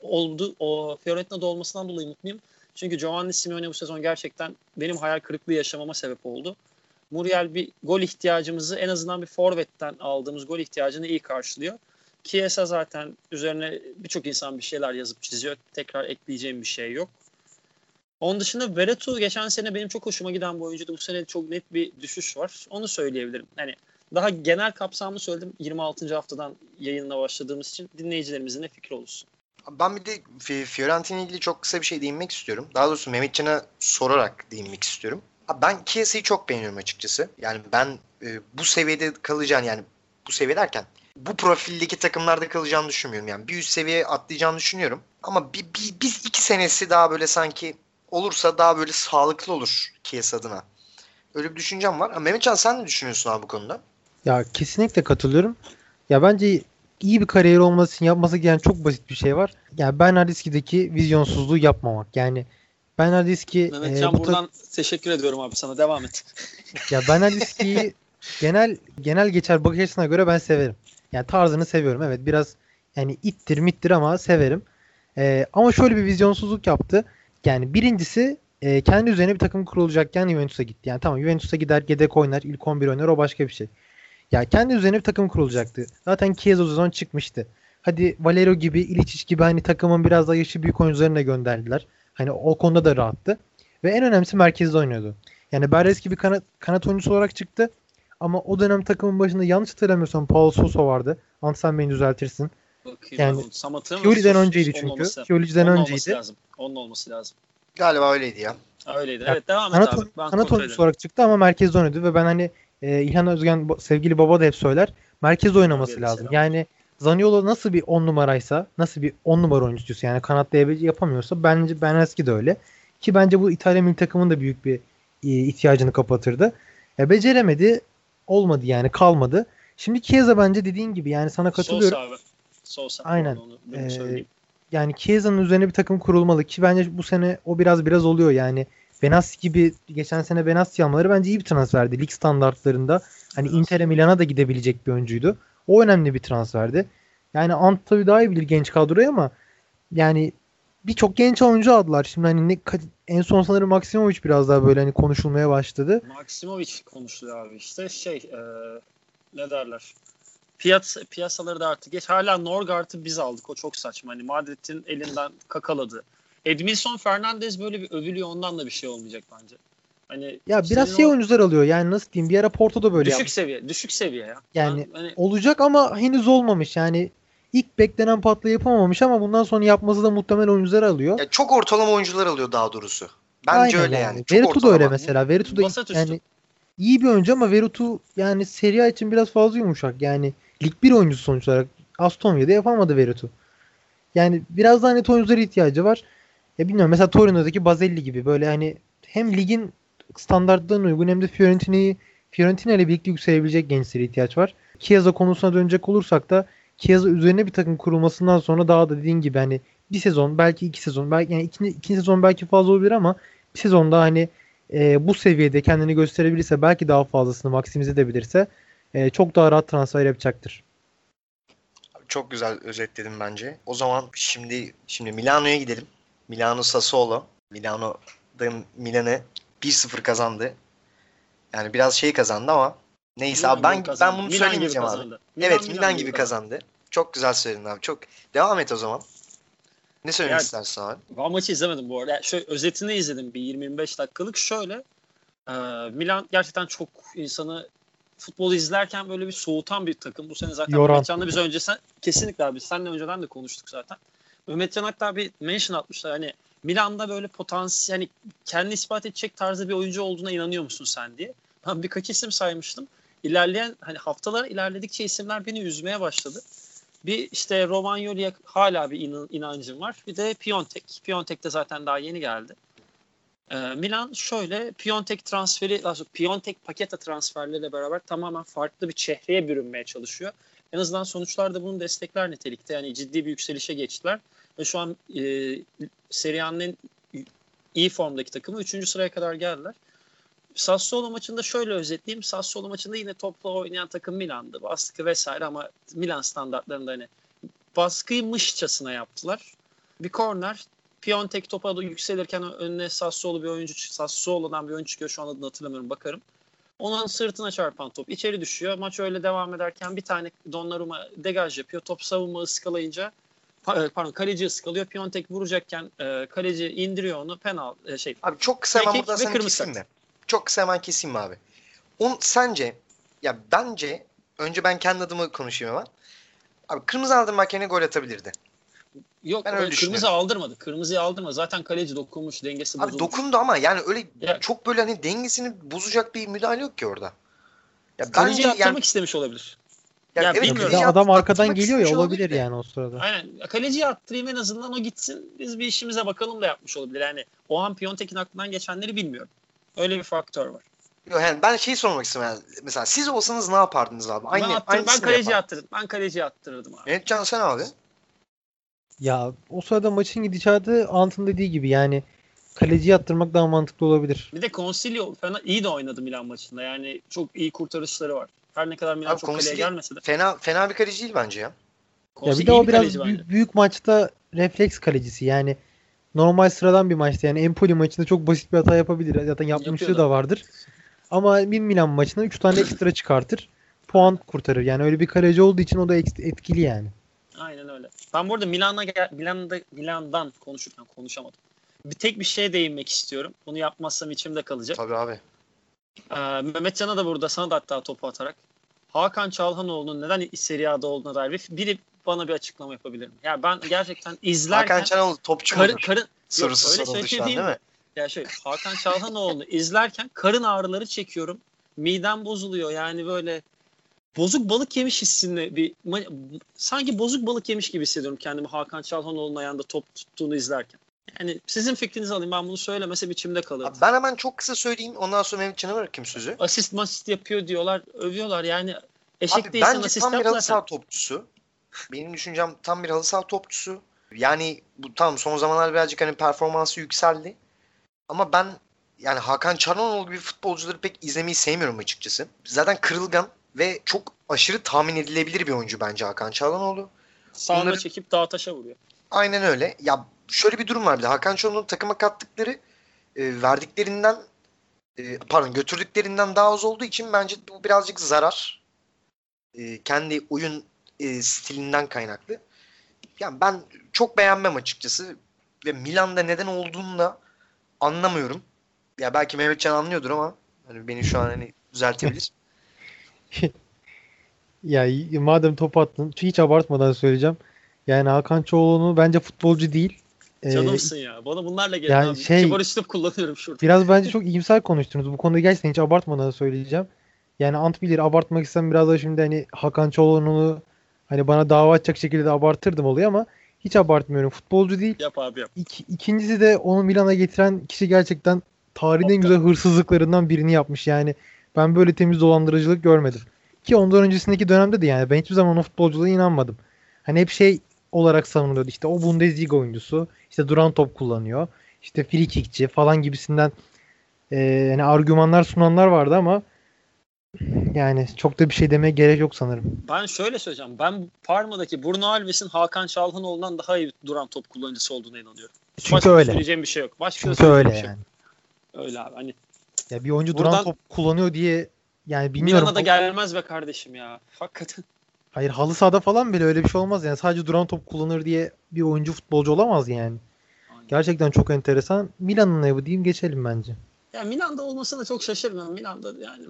oldu. O Fiorentina'da olmasından dolayı mutluyum. Çünkü Giovanni Simeone bu sezon gerçekten benim hayal kırıklığı yaşamama sebep oldu. Muriel bir gol ihtiyacımızı en azından bir forvetten aldığımız gol ihtiyacını iyi karşılıyor. Chiesa zaten üzerine birçok insan bir şeyler yazıp çiziyor. Tekrar ekleyeceğim bir şey yok. Onun dışında Veretu geçen sene benim çok hoşuma giden bir oyuncuydu. Bu sene çok net bir düşüş var. Onu söyleyebilirim. Hani daha genel kapsamlı söyledim 26. haftadan yayınla başladığımız için dinleyicilerimizin de fikri olsun. Ben bir de Fi- Fiorentina ilgili çok kısa bir şey değinmek istiyorum. Daha doğrusu Mehmetcan'a sorarak değinmek istiyorum. Ben Chiesa'yı çok beğeniyorum açıkçası. Yani ben e, bu seviyede kalacağını yani bu seviye derken bu profildeki takımlarda kalacağını düşünmüyorum. Yani bir üst seviyeye atlayacağını düşünüyorum. Ama bir, bir, biz iki senesi daha böyle sanki olursa daha böyle sağlıklı olur Chiesa adına. Öyle bir düşüncem var. Ama Mehmetcan sen ne düşünüyorsun abi bu konuda? Ya kesinlikle katılıyorum. Ya bence iyi bir kariyer olması için yapması gereken çok basit bir şey var. Ya Bernardeschi'deki vizyonsuzluğu yapmamak. Yani Bernardeschi Mehmetcan e, bu ta- buradan teşekkür ediyorum abi sana. Devam et. ya Bernardeschi'yi genel genel geçer bakış açısına göre ben severim. Yani tarzını seviyorum. Evet biraz yani ittir mittir ama severim. E, ama şöyle bir vizyonsuzluk yaptı. Yani birincisi e, kendi üzerine bir takım kurulacakken Juventus'a gitti. Yani tamam Juventus'a gider yedek oynar, ilk 11 oynar o başka bir şey. Ya kendi üzerine bir takım kurulacaktı. Zaten Chiesa o sezon çıkmıştı. Hadi Valero gibi, Ilicic gibi hani takımın biraz daha yaşı büyük oyuncularını da gönderdiler. Hani o konuda da rahattı. Ve en önemlisi merkezde oynuyordu. Yani Berreski bir kanat, kanat oyuncusu olarak çıktı. Ama o dönem takımın başında yanlış hatırlamıyorsam Paul Sousa vardı. Antsan beni düzeltirsin. Bakayım Yani sus, önceydi çünkü. olması önceydi. lazım. Onun olması lazım. Galiba öyleydi ya. Öyleydi. Ya, Evet devam et Kanat, abi. Ben kanat oyuncusu olarak çıktı ama merkezde oynadı ve ben hani e, İlhan Özgen sevgili baba da hep söyler. Merkezde oynaması de lazım. selam. Yani Zaniolo nasıl bir 10 numaraysa, nasıl bir 10 numara oyuncusu yani yapabil- yapamıyorsa bence Bernardeschi de öyle. Ki bence bu İtalya milli takımın da büyük bir e, ihtiyacını kapatırdı. E, beceremedi. Olmadı yani kalmadı. Şimdi Chiesa bence dediğin gibi yani sana katılıyorum. Sosa abi. Sosa. Aynen. Onu, bunu Ee, söyleyeyim. yani Chiesa'nın üzerine bir takım kurulmalı ki bence bu sene o biraz biraz oluyor yani. Benassi gibi geçen sene Benassi almaları bence iyi bir transferdi lig standartlarında. Hani. Inter'e Milan'a da gidebilecek bir oyuncuydu. O önemli bir transferdi. Yani Ant tabii daha iyi bilir genç kadroyu ama yani birçok genç oyuncu aldılar. Şimdi hani ne, en son sanırım Maksimovic biraz daha böyle hani konuşulmaya başladı. Maksimovic konuşuluyor abi işte şey e, ne derler Piyas, piyasaları da artık geç. Hala Norgard'ı biz aldık. O çok saçma. Hani Madrid'in elinden kakaladı. Edmilson Fernandez böyle bir övülüyor. Ondan da bir şey olmayacak bence. Hani Ya biraz şey o oyuncular alıyor. Yani nasıl diyeyim? Bir ara Porto'da böyle düşük yapmış. seviye. Düşük seviye ya. Yani Ben- hani olacak ama henüz olmamış. Yani ilk beklenen patlayı yapamamış ama bundan sonra yapması da muhtemel oyuncular alıyor. Ya çok ortalama oyuncular alıyor daha doğrusu. Bence Aynen öyle yani. Çok Veretu da öyle mesela. Veretu da üstü. yani iyi bir oyuncu ama Veretu yani Serie A için biraz fazla yumuşak. Yani Lig 1 oyuncusu sonuç olarak. Aston Villa'da yapamadı Veretu. Yani biraz daha net oyunculara ihtiyacı var. Ya bilmiyorum mesela Torino'daki Bazelli gibi böyle hani hem ligin standartlarına uygun hem de Fiorentina'yı Fiorentina ile birlikte yükselebilecek gençlere ihtiyaç var. Chiesa konusuna dönecek olursak da Chiesa üzerine bir takım kurulmasından sonra daha da dediğin gibi hani bir sezon belki iki sezon belki yani iki, iki sezon belki fazla olabilir ama bir sezon daha hani e, bu seviyede kendini gösterebilirse belki daha fazlasını maksimize edebilirse e, çok daha rahat transfer yapacaktır. Çok güzel özetledim bence. O zaman şimdi şimdi Milano'ya gidelim. Milano Sassuolo. Milano'da Milan'ı 1-0 kazandı. Yani biraz şey kazandı ama neyse Milan abi ben kazandı. ben bunu Milan söylemeyeceğim gibi abi. kazandı. evet Milan, gibi kazandı. Çok güzel söyledin abi. Çok devam et o zaman. Ne söylemek Yani- istersin abi? Ben maçı izlemedim bu arada. Yani şöyle özetini izledim bir 20-25 dakikalık. Şöyle e, Milan gerçekten çok insanı futbolu izlerken böyle bir soğutan bir takım. Bu sene zaten Yoran. Mehmetcan'la biz önce sen, kesinlikle abi senle önceden de konuştuk zaten. Mehmetcan hatta bir mention atmışlar hani Milan'da böyle potansiyel yani kendini ispat edecek tarzda bir oyuncu olduğuna inanıyor musun sen diye. Ben birkaç isim saymıştım. İlerleyen hani haftalar ilerledikçe isimler beni üzmeye başladı. Bir işte Romagnoli'ye hala bir inan- inancım var. Bir de Piontek. Piontek de zaten daha yeni geldi. Ee, Milan şöyle Piontek transferi, Piontek paketa transferleriyle beraber tamamen farklı bir çehreye bürünmeye çalışıyor. En azından sonuçlar da bunu destekler nitelikte. Yani ciddi bir yükselişe geçtiler. Ve şu an e, Serie A'nın en iyi formdaki takımı 3. sıraya kadar geldiler. Sassuolo maçında şöyle özetleyeyim. Sassuolo maçında yine topla oynayan takım Milan'dı. Baskı vesaire ama Milan standartlarında hani baskıyı mışçasına yaptılar. Bir korner. Piontek topa da yükselirken önüne Sassuolo bir oyuncu Sassuolo'dan bir oyuncu çıkıyor. Şu an adını hatırlamıyorum bakarım. Onun sırtına çarpan top içeri düşüyor. Maç öyle devam ederken bir tane Donnarumma degaj yapıyor. Top savunma ıskalayınca pa- pardon kaleci ıskalıyor. Piontek vuracakken e, kaleci indiriyor onu. Penal e, şey Abi çok kısa hemen burada seni keseyim mi? Çok kısa hemen keseyim mi abi? On, sence ya bence önce ben kendi adımı konuşayım hemen. Abi kırmızı aldırmak yerine gol atabilirdi. Yok Ben öyle kırmızı aldırmadı. Kırmızıyı aldırma. Zaten kaleci dokunmuş, dengesi Abi bozulmuş. dokundu ama yani öyle Ya- çok böyle hani dengesini bozacak bir müdahale yok ki orada. Ya Kaleci bence yaptırmak yani, istemiş olabilir. yani ya evet, bilmiyorum. Adam arkadan geliyor ya olabilir de. yani o sırada. Aynen. Kaleciyi attırayım en azından o gitsin. Biz bir işimize bakalım da yapmış olabilir. Yani o an Piontek'in aklından geçenleri bilmiyorum. Öyle bir faktör var. Yok, yani ben şey sormak istiyorum yani. Mesela siz olsanız ne yapardınız abi? Aynı, ben, attır, ben kaleci yapar. attırırdım. Ben kaleci attırırdım abi. Evet Can sen abi. Ya o sırada maçın gidişatı Ant'ın dediği gibi yani kaleci yattırmak daha mantıklı olabilir. Bir de Consilio fena iyi de oynadı Milan maçında. Yani çok iyi kurtarışları var. Her ne kadar Milan Abi çok kaleye Consilio- gelmese de. Fena fena bir kaleci değil bence ya. Ya Consilio bir de o biraz kaleci bence. büyük, büyük maçta refleks kalecisi. Yani normal sıradan bir maçta yani Empoli maçında çok basit bir hata yapabilir. Zaten yapmışlığı Yapıyor da vardır. Ama bir Milan maçında 3 tane ekstra çıkartır. Puan kurtarır. Yani öyle bir kaleci olduğu için o da etkili yani. Aynen öyle. Ben burada Milan'a Milan'da Milan'dan konuşurken konuşamadım. Bir tek bir şeye değinmek istiyorum. Bunu yapmazsam içimde kalacak. Tabii abi. Ee, Mehmetcan'a da burada sana da hatta topu atarak Hakan Çalhanoğlu'nun neden Serie A'da olduğuna dair bir, biri bana bir açıklama yapabilir mi? Ya ben gerçekten izlerken Hakan Çanoğlu topçu karın, mudur? karın Sorusu Yok, öyle şey değil mi? mi? ya şöyle Hakan Çalhanoğlu'nu izlerken karın ağrıları çekiyorum. Midem bozuluyor. Yani böyle bozuk balık yemiş hissinde bir sanki bozuk balık yemiş gibi hissediyorum kendimi Hakan Çalhanoğlu'nun ayağında top tuttuğunu izlerken. Yani sizin fikrinizi alayım. Ben bunu söylemesem içimde kalırdı. Ben hemen çok kısa söyleyeyim. Ondan sonra Mehmet Can'a bırakayım sözü. Asist masist yapıyor diyorlar. Övüyorlar. Yani eşek Abi değilsen asist tam bir halı saha topçusu. Benim düşüncem tam bir halı saha topçusu. Yani bu tam son zamanlar birazcık hani performansı yükseldi. Ama ben yani Hakan Çalhanoğlu gibi futbolcuları pek izlemeyi sevmiyorum açıkçası. Zaten kırılgan ve çok aşırı tahmin edilebilir bir oyuncu bence Hakan Çalhanoğlu. Sağına Bunları- çekip dağa taşa vuruyor. Aynen öyle. Ya şöyle bir durum var bir de Hakan Çalhanoğlu'nun takıma kattıkları e, verdiklerinden e, pardon götürdüklerinden daha az olduğu için bence bu birazcık zarar. E, kendi oyun e, stilinden kaynaklı. Yani ben çok beğenmem açıkçası ve Milan'da neden olduğunu da anlamıyorum. Ya belki Mehmetcan anlıyordur ama hani beni şu an hani düzeltebilir. Ya madem top attın hiç abartmadan söyleyeceğim. Yani Hakan Çoğulu'nu bence futbolcu değil. Ee, Canımsın ya. Bana bunlarla gelin yani abi. şey- Kibar üslup kullanıyorum şurada. Biraz bence çok iyimser konuştunuz. Bu konuda gerçekten hiç abartmadan söyleyeceğim. Yani Ant bilir abartmak istem biraz da şimdi hani Hakan Çoğulu'nu hani bana dava açacak şekilde de abartırdım oluyor ama hiç abartmıyorum. Futbolcu değil. Yap abi yap. İki, ikincisi de onu Milan'a getiren kişi gerçekten tarihin en güzel hırsızlıklarından birini yapmış. Yani ben böyle temiz dolandırıcılık görmedim. Ki ondan öncesindeki dönemde de yani ben hiçbir zaman o futbolculuğa inanmadım. Hani hep şey olarak savunuluyordu işte o Bundesliga oyuncusu işte duran top kullanıyor. işte free kickçi falan gibisinden e, yani argümanlar sunanlar vardı ama yani çok da bir şey demeye gerek yok sanırım. Ben şöyle söyleyeceğim. Ben Parma'daki Bruno Alves'in Hakan Çalhanoğlu'ndan daha iyi duran top kullanıcısı olduğuna inanıyorum. Çünkü Başka öyle. söyleyeceğim bir şey yok. Başka Çünkü öyle şey yani. yok. Öyle abi. Hani Ya bir oyuncu Buradan- duran top kullanıyor diye yani bilmiyorum. Milan'a da gelmez be kardeşim ya. Hakikaten. Hayır halı sahada falan bile öyle bir şey olmaz yani. Sadece duran top kullanır diye bir oyuncu futbolcu olamaz yani. Gerçekten çok enteresan. Milan'ın evi diyeyim geçelim bence. Ya Milan'da olmasına çok şaşırmıyorum. Milan'da yani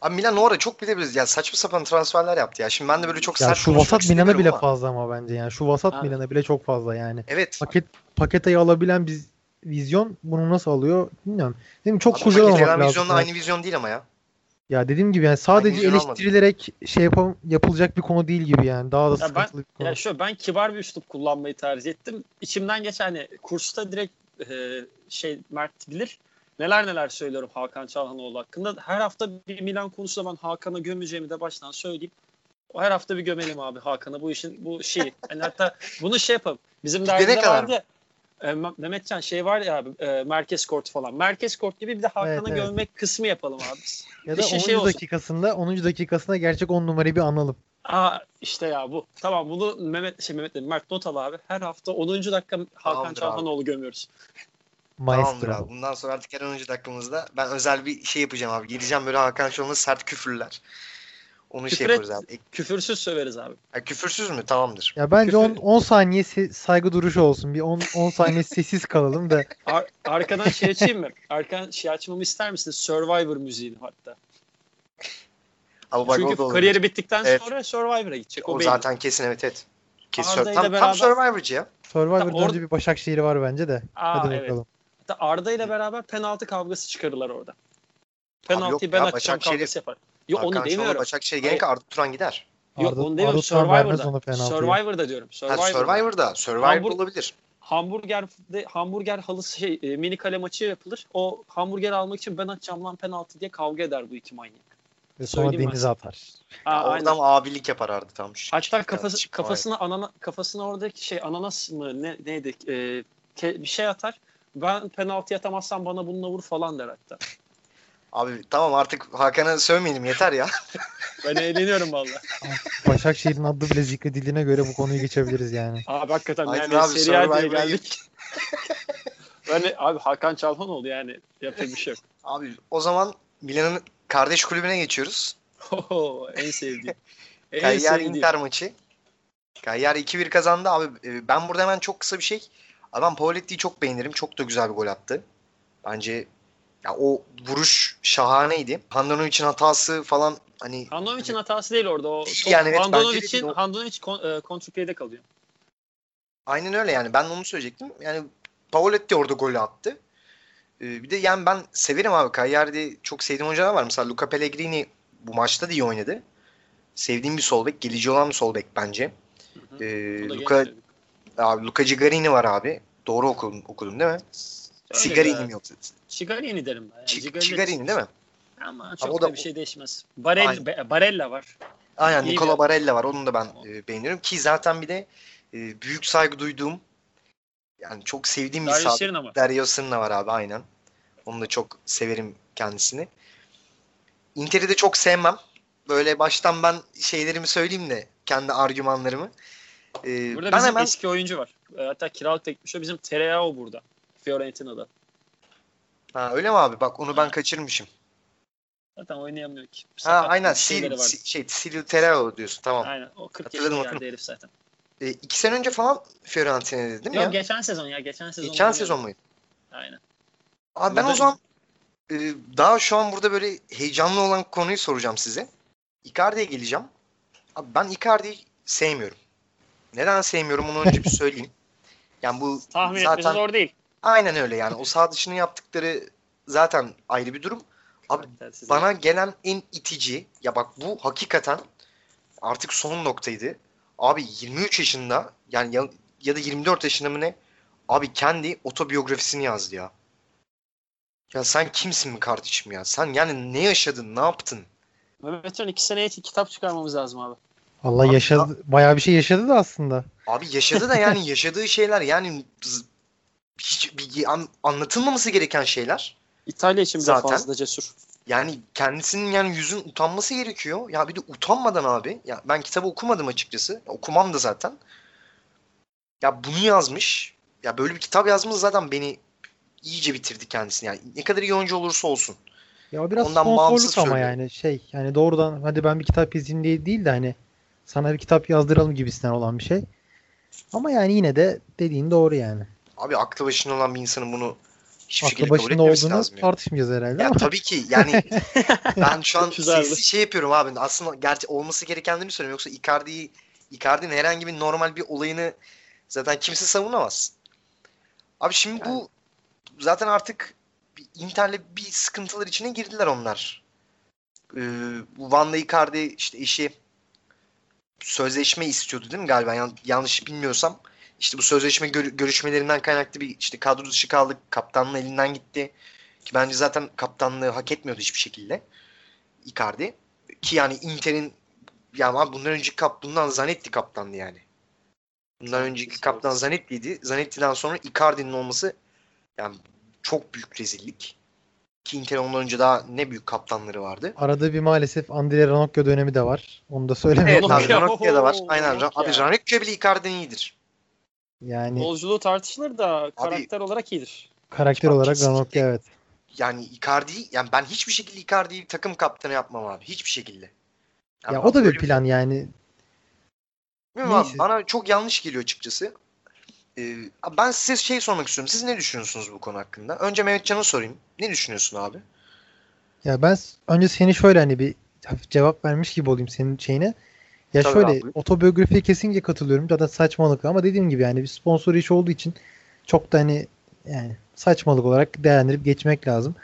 Abi Milan o ara çok bilebiliriz. Ya saçma sapan transferler yaptı ya. Şimdi ben de böyle çok Ya sert şu vasat Milan'a bile ama- fazla ama bence yani. Şu vasat. Milan'a bile çok fazla yani. Evet. Paket paketayı alabilen bir vizyon bunu nasıl alıyor bilmiyorum. Değil mi? Çok Ama kurcalamamak lazım. vizyonla aynı vizyon değil ama ya. Ya dediğim gibi yani sadece almadı. eleştirilerek şey yapam yapılacak bir konu değil gibi yani. Daha da ben- sıkıntılı bir konu. ya şöyle ben kibar bir üslup kullanmayı tercih ettim. İçimden geçen hani kursta direkt e, şey Mert bilir. Neler neler söylüyorum Hakan Çalhanoğlu hakkında. Her hafta bir Milan konusunda ben Hakan'a gömeceğimi de baştan söyleyeyim. O her hafta bir gömelim abi Hakan'a bu işin bu şeyi. Yani hatta bunu şey yapalım. Bizim dergide vardı ya. E, Me- Mehmetcan şey var ya abi e, merkez kort falan. Merkez kort gibi bir de Hakan'a Evet, evet. gömmek kısmı yapalım abi. ya da işin 10. şey dakikasında 10. dakikasında gerçek 10 numarayı bir analım. Aa işte ya bu. Tamam bunu Mehmet şey Mehmet dedim, Mert not al abi. Her hafta 10. dakika Hakan Tamamdır abi. Çalhanoğlu gömüyoruz. Tamamdır Maestro. abi. Bundan sonra artık her 10. dakikamızda ben özel bir şey yapacağım abi. Geleceğim böyle Hakan Çalın'a sert küfürler. Onu şey Küfür yaparız et. abi. Küfürsüz söveriz abi. ha, küfürsüz mü? Tamamdır. Ya bence Küfür- 10 10 saniye se- saygı duruşu olsun. Bir 10 10 saniye sessiz kalalım da. Ar- arkadan şey açayım mı? Arkadan şey açmamı ister misiniz? Survivor müziğini hatta. Ama bak o Çünkü da olur. kariyeri bittikten Evet. sonra Survivor'a gidecek. O, O belli. zaten kesin evet evet. Kesin tam, tam beraber- Survivor'cı ya. Survivor'dan Or- önce bir Başakşehir'i var bence de. Aa, Hadi evet. bakalım. Hatta Arda ile beraber penaltı kavgası çıkarırlar orada. Penaltıyı ben ya, atacağım kavgası yapar. Yok onu Hakan Çalhanoğlu demiyorum. Başakşehir gelince Arda Turan gider. Yok Arda- onu demiyorum. Arda Survivor'da. Survivor'da diyorum. Ha, Survivor'da. Survivor'da. Survivor Hamburg- olabilir. hamburgerde hamburger halısı şey e, mini kale maçı yapılır. O hamburger almak için ben atacağım lan penaltı diye kavga eder bu iki manyak. Ve sonra Söyleyeyim denize atar. Aa, aynen. Oradan abilik yapar Arda tam. Şu- Hatta kafası kafasına anana kafasına oradaki şey ananas mı ne neydi e, ke- bir şey atar. Ben penaltı atamazsam bana bununla vur falan der hatta. Abi tamam artık Hakan'a sövmeyelim yeter ya. Ben eğleniyorum valla. Başakşehir'in adı bile zikredildiğine göre bu konuyu geçebiliriz yani. Abi hakikaten Aydın yani abi, Serie diye geldik. ben de- abi Hakan Çalhanoğlu yani yapacak bir şey yok. Abi o zaman Milan'ın kardeş kulübüne geçiyoruz. Oho, en sevdiğim. En sevdiğim. Inter maçı. Cagliari 2-1 kazandı abi. e, Ben burada hemen çok kısa bir şey. Abi ben Pauletti'yi çok beğenirim. Çok da güzel bir gol attı. Bence ya o vuruş şahaneydi. Handanovic'in hatası falan hani Handanovic'in hatası değil orada. O top, Yani evet, de o- Handanovic kon, e, kontrplay'de kalıyor. aynen öyle yani. Ben onu söyleyecektim. Yani Pauletti orada golü attı. E, Bir de yani ben severim abi. Cagliari'de çok sevdiğim oyuncular var. Mesela Luca Pellegrini bu maçta da iyi oynadı. Sevdiğim bir sol bek. Geleceği olan bir sol bek bence. Hı hı. E, da Luca, abi, Luca Cigarini var abi. Doğru okudum, okudum değil mi? Öyle Sigarini be. mi yoksa? Cigarini derim ben. Yani. Değil mi? Ama çok o da, da- bir şey değişmez. Barella, Aynen. Be- Barella var. Aynen İyi Nicola bir- Barella var. Onu da ben e, beğeniyorum. Ki zaten bir de e, büyük saygı duyduğum yani çok sevdiğim bir sağ Şerin ama. Dario Sırna var abi aynen. Onu da çok severim kendisini. Inter'i de çok sevmem. Böyle baştan ben şeylerimi söyleyeyim de kendi argümanlarımı. E, Burada ben bizim hemen eski oyuncu var. E, Hatta kiralık da gitmiş. Bizim Tereyao burada. Fiorentina'da. Ha, öyle mi abi? Bak onu ben kaçırmışım. Zaten oynayamıyor ki. Ha Sakat aynen bir şeyleri Sil. Si- şey Terao diyorsun tamam. Aynen. O 40 Hatırladım, geldi herif zaten. E, iki sene önce falan Fiorentina'da değil mi Yok ya? geçen sezon ya. Geçen sezon. Geçen sezon muydu? Aynen. Abi ben o zaman e, daha şu an burada böyle heyecanlı olan konuyu soracağım size. Icardi'ye geleceğim. Abi ben Icardi'yi sevmiyorum. Neden sevmiyorum onu önce bir söyleyeyim. Yani bu Tahmin zaten zor değil. Aynen öyle yani o sağ dışını yaptıkları zaten ayrı bir durum. Abi Karaktersiz. bana gelen en itici ya bak bu hakikaten artık son noktaydı. Abi 23 yaşında yani ya, ya da 24 yaşında mı ne? Abi kendi otobiyografisini yazdı ya. Ya sen kimsin mi kardeşim ya? Sen yani ne yaşadın, ne yaptın? Mehmetcan iki seneye kitap çıkarmamız lazım abi. Allah Abi yaşadı. Bayağı bir şey yaşadı da aslında. Abi yaşadı da yani yaşadığı şeyler yani hiç bir an- anlatılmaması gereken şeyler. İtalya için bile Zaten. fazla cesur. Yani kendisinin yani yüzün utanması gerekiyor. Ya bir de utanmadan abi. Ya ben kitabı okumadım açıkçası. Ya okumam da zaten. Ya bunu yazmış. Ya böyle bir kitap yazması zaten beni iyice bitirdi kendisini. Yani ne kadar iyi oyuncu olursa olsun. Ya biraz Ondan sponsorluk ama söylüyorum. yani şey yani doğrudan hadi ben bir kitap yazayım diye değil de hani sana bir kitap yazdıralım gibisinden olan bir şey. Ama yani yine de dediğin doğru yani. Abi aklı başında olan bir insanın bunu hiçbir şekilde Aklı kabul başında etmemesi lazım. yani. tartışmayacağız herhalde Ya ama tabii ki yani ben şu an sesli şey yapıyorum abi. Aslında gerçi olması gerekenlerini söylüyorum. Yoksa Icardi'yi Icardi'nin herhangi bir normal bir olayını zaten kimse savunamaz. Abi şimdi bu zaten artık bir Inter'le bir sıkıntılar içine girdiler onlar. Ee, bu Van Icardi işte eşi sözleşme istiyordu değil mi galiba? Yan- yanlış bilmiyorsam. İşte bu sözleşme gör- görüşmelerinden kaynaklı bir işte kadro dışı kaldık. Kaptanlığı elinden gitti. Ki bence zaten kaptanlığı hak etmiyordu hiçbir şekilde. Icardi. Ki yani Inter'in ya ama bundan önceki kap bundan Zanetti kaptandı yani. Bundan önceki kaptan Zanetti'ydi. Zanetti'den sonra Icardi'nin olması yani çok büyük rezillik. Ki Inter ondan önce daha ne büyük kaptanları vardı. arada bir maalesef Andrea Ranocchio dönemi de var. Onu da söylemeyelim. Evet abi. Ranocchio da var. Aynen. Ranocchio. Abi Ranocchio bile Icardi'den iyidir. Yani Yolculuğu tartışılır da karakter olarak iyidir. karakter Abi olarak. Ranocchio evet. Yani Icardi yani ben hiçbir şekilde Icardi'yi takım kaptanı yapmam abi. Hiçbir şekilde. Yani Ya o da bir plan yani. Bilmiyorum abi, bana çok yanlış geliyor açıkçası. Ee, abi ben size şey sormak istiyorum. Siz ne düşünüyorsunuz bu konu hakkında? Önce Mehmetcan'a sorayım. Ne düşünüyorsun abi? Ya ben önce seni şöyle hani bir hafif cevap vermiş gibi olayım senin şeyine. Ya Tabii şöyle abi. otobiyografiye kesinlikle katılıyorum. Zaten saçmalık ama dediğim gibi yani bir sponsor iş olduğu için çok da hani yani saçmalık olarak değerlendirip geçmek lazım.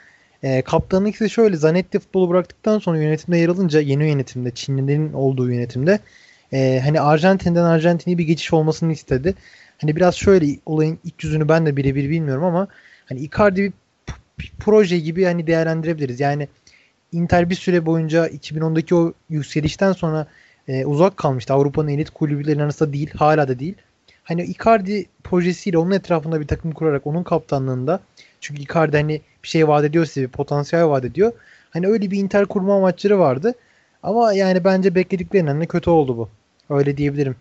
E, kaptanlık ise şöyle Zanetti futbolu bıraktıktan sonra yönetimde yer alınca yeni yönetimde Çinlilerin olduğu yönetimde e, hani Arjantin'den Arjantin'e bir geçiş olmasını istedi. Hani biraz şöyle olayın iç yüzünü ben de birebir bilmiyorum ama hani Icardi bir, bir proje gibi hani değerlendirebiliriz. Yani Inter bir süre boyunca 2010'daki o yükselişten sonra e, uzak kalmıştı. Avrupa'nın elit kulüplerinin arasında değil, hala da değil. Hani Icardi projesiyle onun etrafında bir takım kurarak onun kaptanlığında çünkü Icardi hani bir şey vaat ediyor size, bir potansiyel vaat ediyor. Hani öyle bir Inter kurma amaçları vardı. Ama yani bence beklediklerinden de kötü oldu bu. Öyle diyebilirim.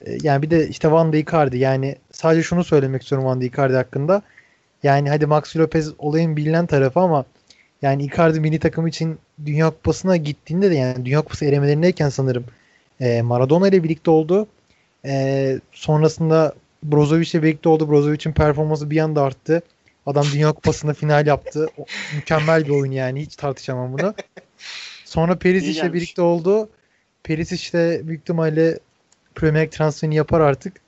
E, Yani bir de işte Van de Icardi yani sadece şunu söylemek istiyorum Van de Icardi hakkında. Yani hadi Maxi Lopez olayın bilinen tarafı ama yani Icardi milli takım için Dünya Kupası'na gittiğinde de yani Dünya Kupası elemelerindeyken sanırım e, Maradona ile birlikte oldu. E, sonrasında Brozovic'le birlikte oldu. Brozovic'in performansı bir anda arttı. Adam Dünya Kupası'nda final yaptı. O, mükemmel bir oyun yani. Hiç tartışamam bunu. Sonra Perisic'le gelmiş. birlikte oldu. Perisic de büyük ihtimalle Premier transferini yapar artık.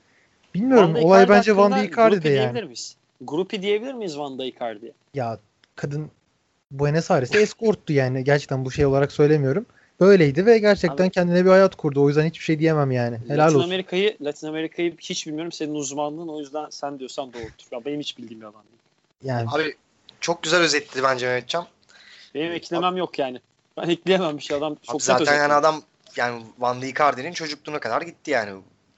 Bilmiyorum. Olay bence Van de Icardi'de yani. miyiz? Gruppi diyebilir miyiz Van Icardi'ye? Ya kadın Buenos Aires'te escorttu yani. Gerçekten bu şey olarak söylemiyorum. Böyleydi ve gerçekten Abi- kendine bir hayat kurdu. O yüzden hiçbir şey diyemem yani. Helal Latin olsun. Amerika'yı Latin Amerika'yı hiç bilmiyorum senin uzmanlığın o yüzden sen diyorsan doğrudur. Ya benim hiç bildiğim bir alan değil. Yani Abi çok güzel özetledi bence Mehmetcan. Benim eklemem yok yani. Ben ekleyemem bir şey adam çok Abi zaten yani adam yani Van Icardi'nin çocukluğuna kadar gitti yani.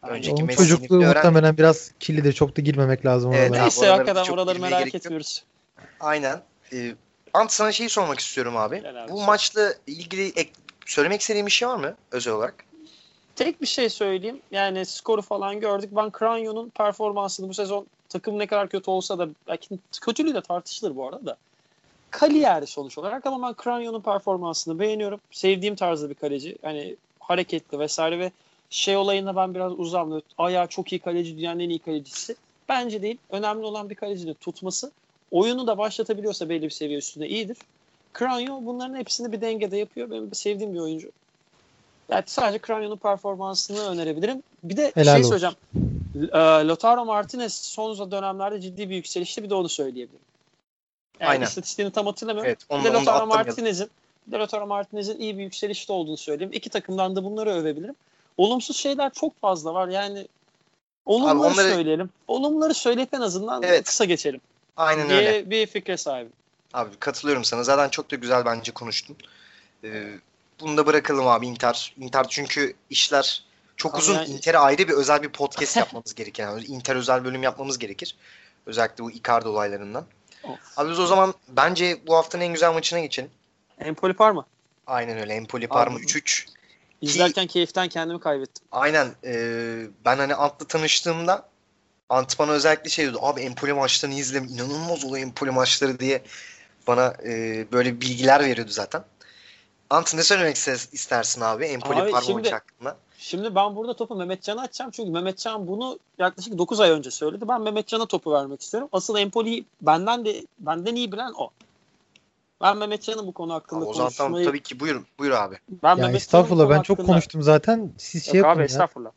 Önceki onun Messi'nin çocukluğu bir öğren- muhtemelen biraz kirlidir. Çok da girmemek lazım Evet, oralara. Neyse oraları hakikaten oraları merak etmiyoruz. Aynen. Ee, Ant sana şeyi sormak istiyorum abi. Abi, Bu maçla ilgili ek- söylemek istediğin bir şey var mı özel olarak? Tek bir şey söyleyeyim. Yani skoru falan gördük. Ben Cranio'nun performansını bu sezon takım ne kadar kötü olsa da belki kötülüğü de tartışılır bu arada da. Kariyer sonuç olarak ama ben Cranio'nun performansını beğeniyorum. Sevdiğim tarzda bir kaleci. Hani hareketli vesaire ve şey olayında ben biraz uzam. Ayağı çok iyi kaleci, dünyanın en iyi kalecisi. Bence değil. Önemli olan bir kalecinin tutması. Oyunu da başlatabiliyorsa belli bir seviye üstünde iyidir. Cranio bunların hepsini bir dengede yapıyor. Benim sevdiğim bir oyuncu. Yani sadece Cranio'nun performansını önerebilirim. Bir de Helal şey olsun. söyleyeceğim. E, Lautaro Martinez son dönemlerde ciddi bir yükselişti. Bir de onu söyleyebilirim. Yani Aynen. istatistiğini tam hatırlamıyorum. Evet. Bir Onu, de da Lautaro atlamayalım. Martinez'in bir de Lautaro Martinez'in iyi bir yükselişte olduğunu söyleyeyim. İki takımdan da bunları övebilirim. Olumsuz şeyler çok fazla var. Yani olumları onları- söyleyelim. Olumları söyleyip en azından Evet. kısa geçelim. Aynen diye öyle. bir fikre sahibim. Abi katılıyorum sana. Zaten çok da güzel bence konuştun. Ee, bunu da bırakalım abi Inter. Inter çünkü işler çok Abi uzun. yani- Inter'e ayrı bir özel bir podcast yapmamız gerekir. Yani Inter özel bölüm yapmamız gerekir. Özellikle bu Icardi olaylarından. Of. Abi biz o zaman bence bu haftanın en güzel maçına geçelim. Empoli Parma. Aynen öyle. Empoli Parma Abi- 3-3. İzlerken keyiften kendimi kaybettim. Aynen. e, ben hani Ant'la tanıştığımda Ant bana özellikle şey diyordu. Abi Empoli maçlarını izle. inanılmaz oluyor Empoli maçları diye bana e, böyle bilgiler veriyordu zaten. Ant ne söylemek iste- istersin abi Empoli Abi Parma şimdi- maçı hakkında? Şimdi ben burada topu Mehmetcan'a atacağım. Çünkü Mehmetcan bunu yaklaşık 9 ay önce söyledi. Ben Mehmetcan'a topu vermek istiyorum. Asıl Empoli'yi benden de benden iyi bilen o. Ben Mehmetcan'ın bu konu hakkında Abi, o zaman konuşmayı... tabii ki buyur, buyur abi. Ben Ya estağfurullah ben çok hakkında- konuştum zaten. Siz şey Yok yapın abi ya. estağfurullah.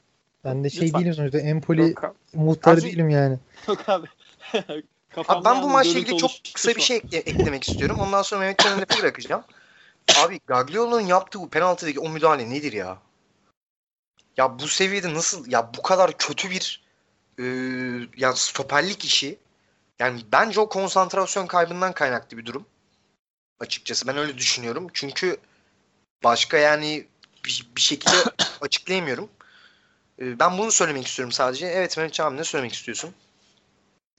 Ben de şey Lütfen. değilim sonuçta. Empoli Yok, muhtarı Abi- değilim yani. Yok abi. Abi ben bu yani maçla ilgili çok kısa bir şey ekle- eklemek istiyorum. Ondan sonra Mehmet Can'ın lafı bırakacağım. Abi Gagliolo'nun yaptığı bu penaltıdaki o müdahale nedir ya? Ya bu seviyede nasıl ya bu kadar kötü bir e, ya stoperlik işi yani bence o konsantrasyon kaybından kaynaklı bir durum. Açıkçası ben öyle düşünüyorum. Çünkü başka yani bir, bir şekilde açıklayamıyorum. E, ben bunu söylemek istiyorum sadece. Evet Mehmet abi ne söylemek istiyorsun?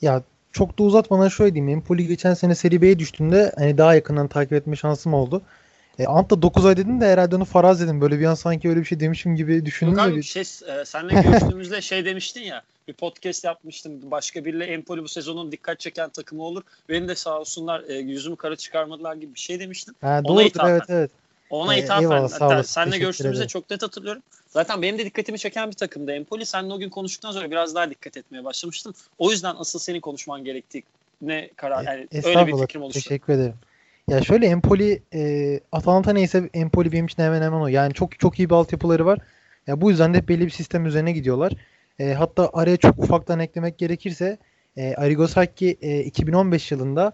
Ya çok da uzatmadan şöyle diyeyim. Empoli geçen sene Serie B'ye düştüğünde hani daha yakından takip etme şansım oldu. E, Ant'ta 9 ay dedin de herhalde onu faraz dedim. Böyle bir an sanki öyle bir şey demişim gibi düşündüm Yok abi bir- şey, e, seninle görüştüğümüzde şey demiştin ya bir podcast yapmıştım. Başka biriyle Empoli bu sezonun dikkat çeken takımı olur. Beni de sağ olsunlar e, yüzümü kara çıkarmadılar gibi bir şey demiştin. Ha, Ona doğrudur evet evet. Ona Ee, ithafen eyvallah, sağ hatta olasın. seninle Teşekkür görüştüğümüzde ederim. çok net hatırlıyorum. Zaten benim de dikkatimi çeken bir takımdı Empoli. Seninle o gün konuştuktan sonra biraz daha dikkat etmeye başlamıştım. O yüzden asıl senin konuşman gerektiğine karar yani öyle bir E, fikrim oluştu. Teşekkür ederim. Ya şöyle Empoli e, Atalanta neyse Empoli benim için hemen hemen o. Yani çok çok iyi bir altyapıları var. Ya bu yüzden de belli bir sistem üzerine gidiyorlar. E, hatta araya çok ufaktan eklemek gerekirse e, Arrigo Sacchi e, 2015 yılında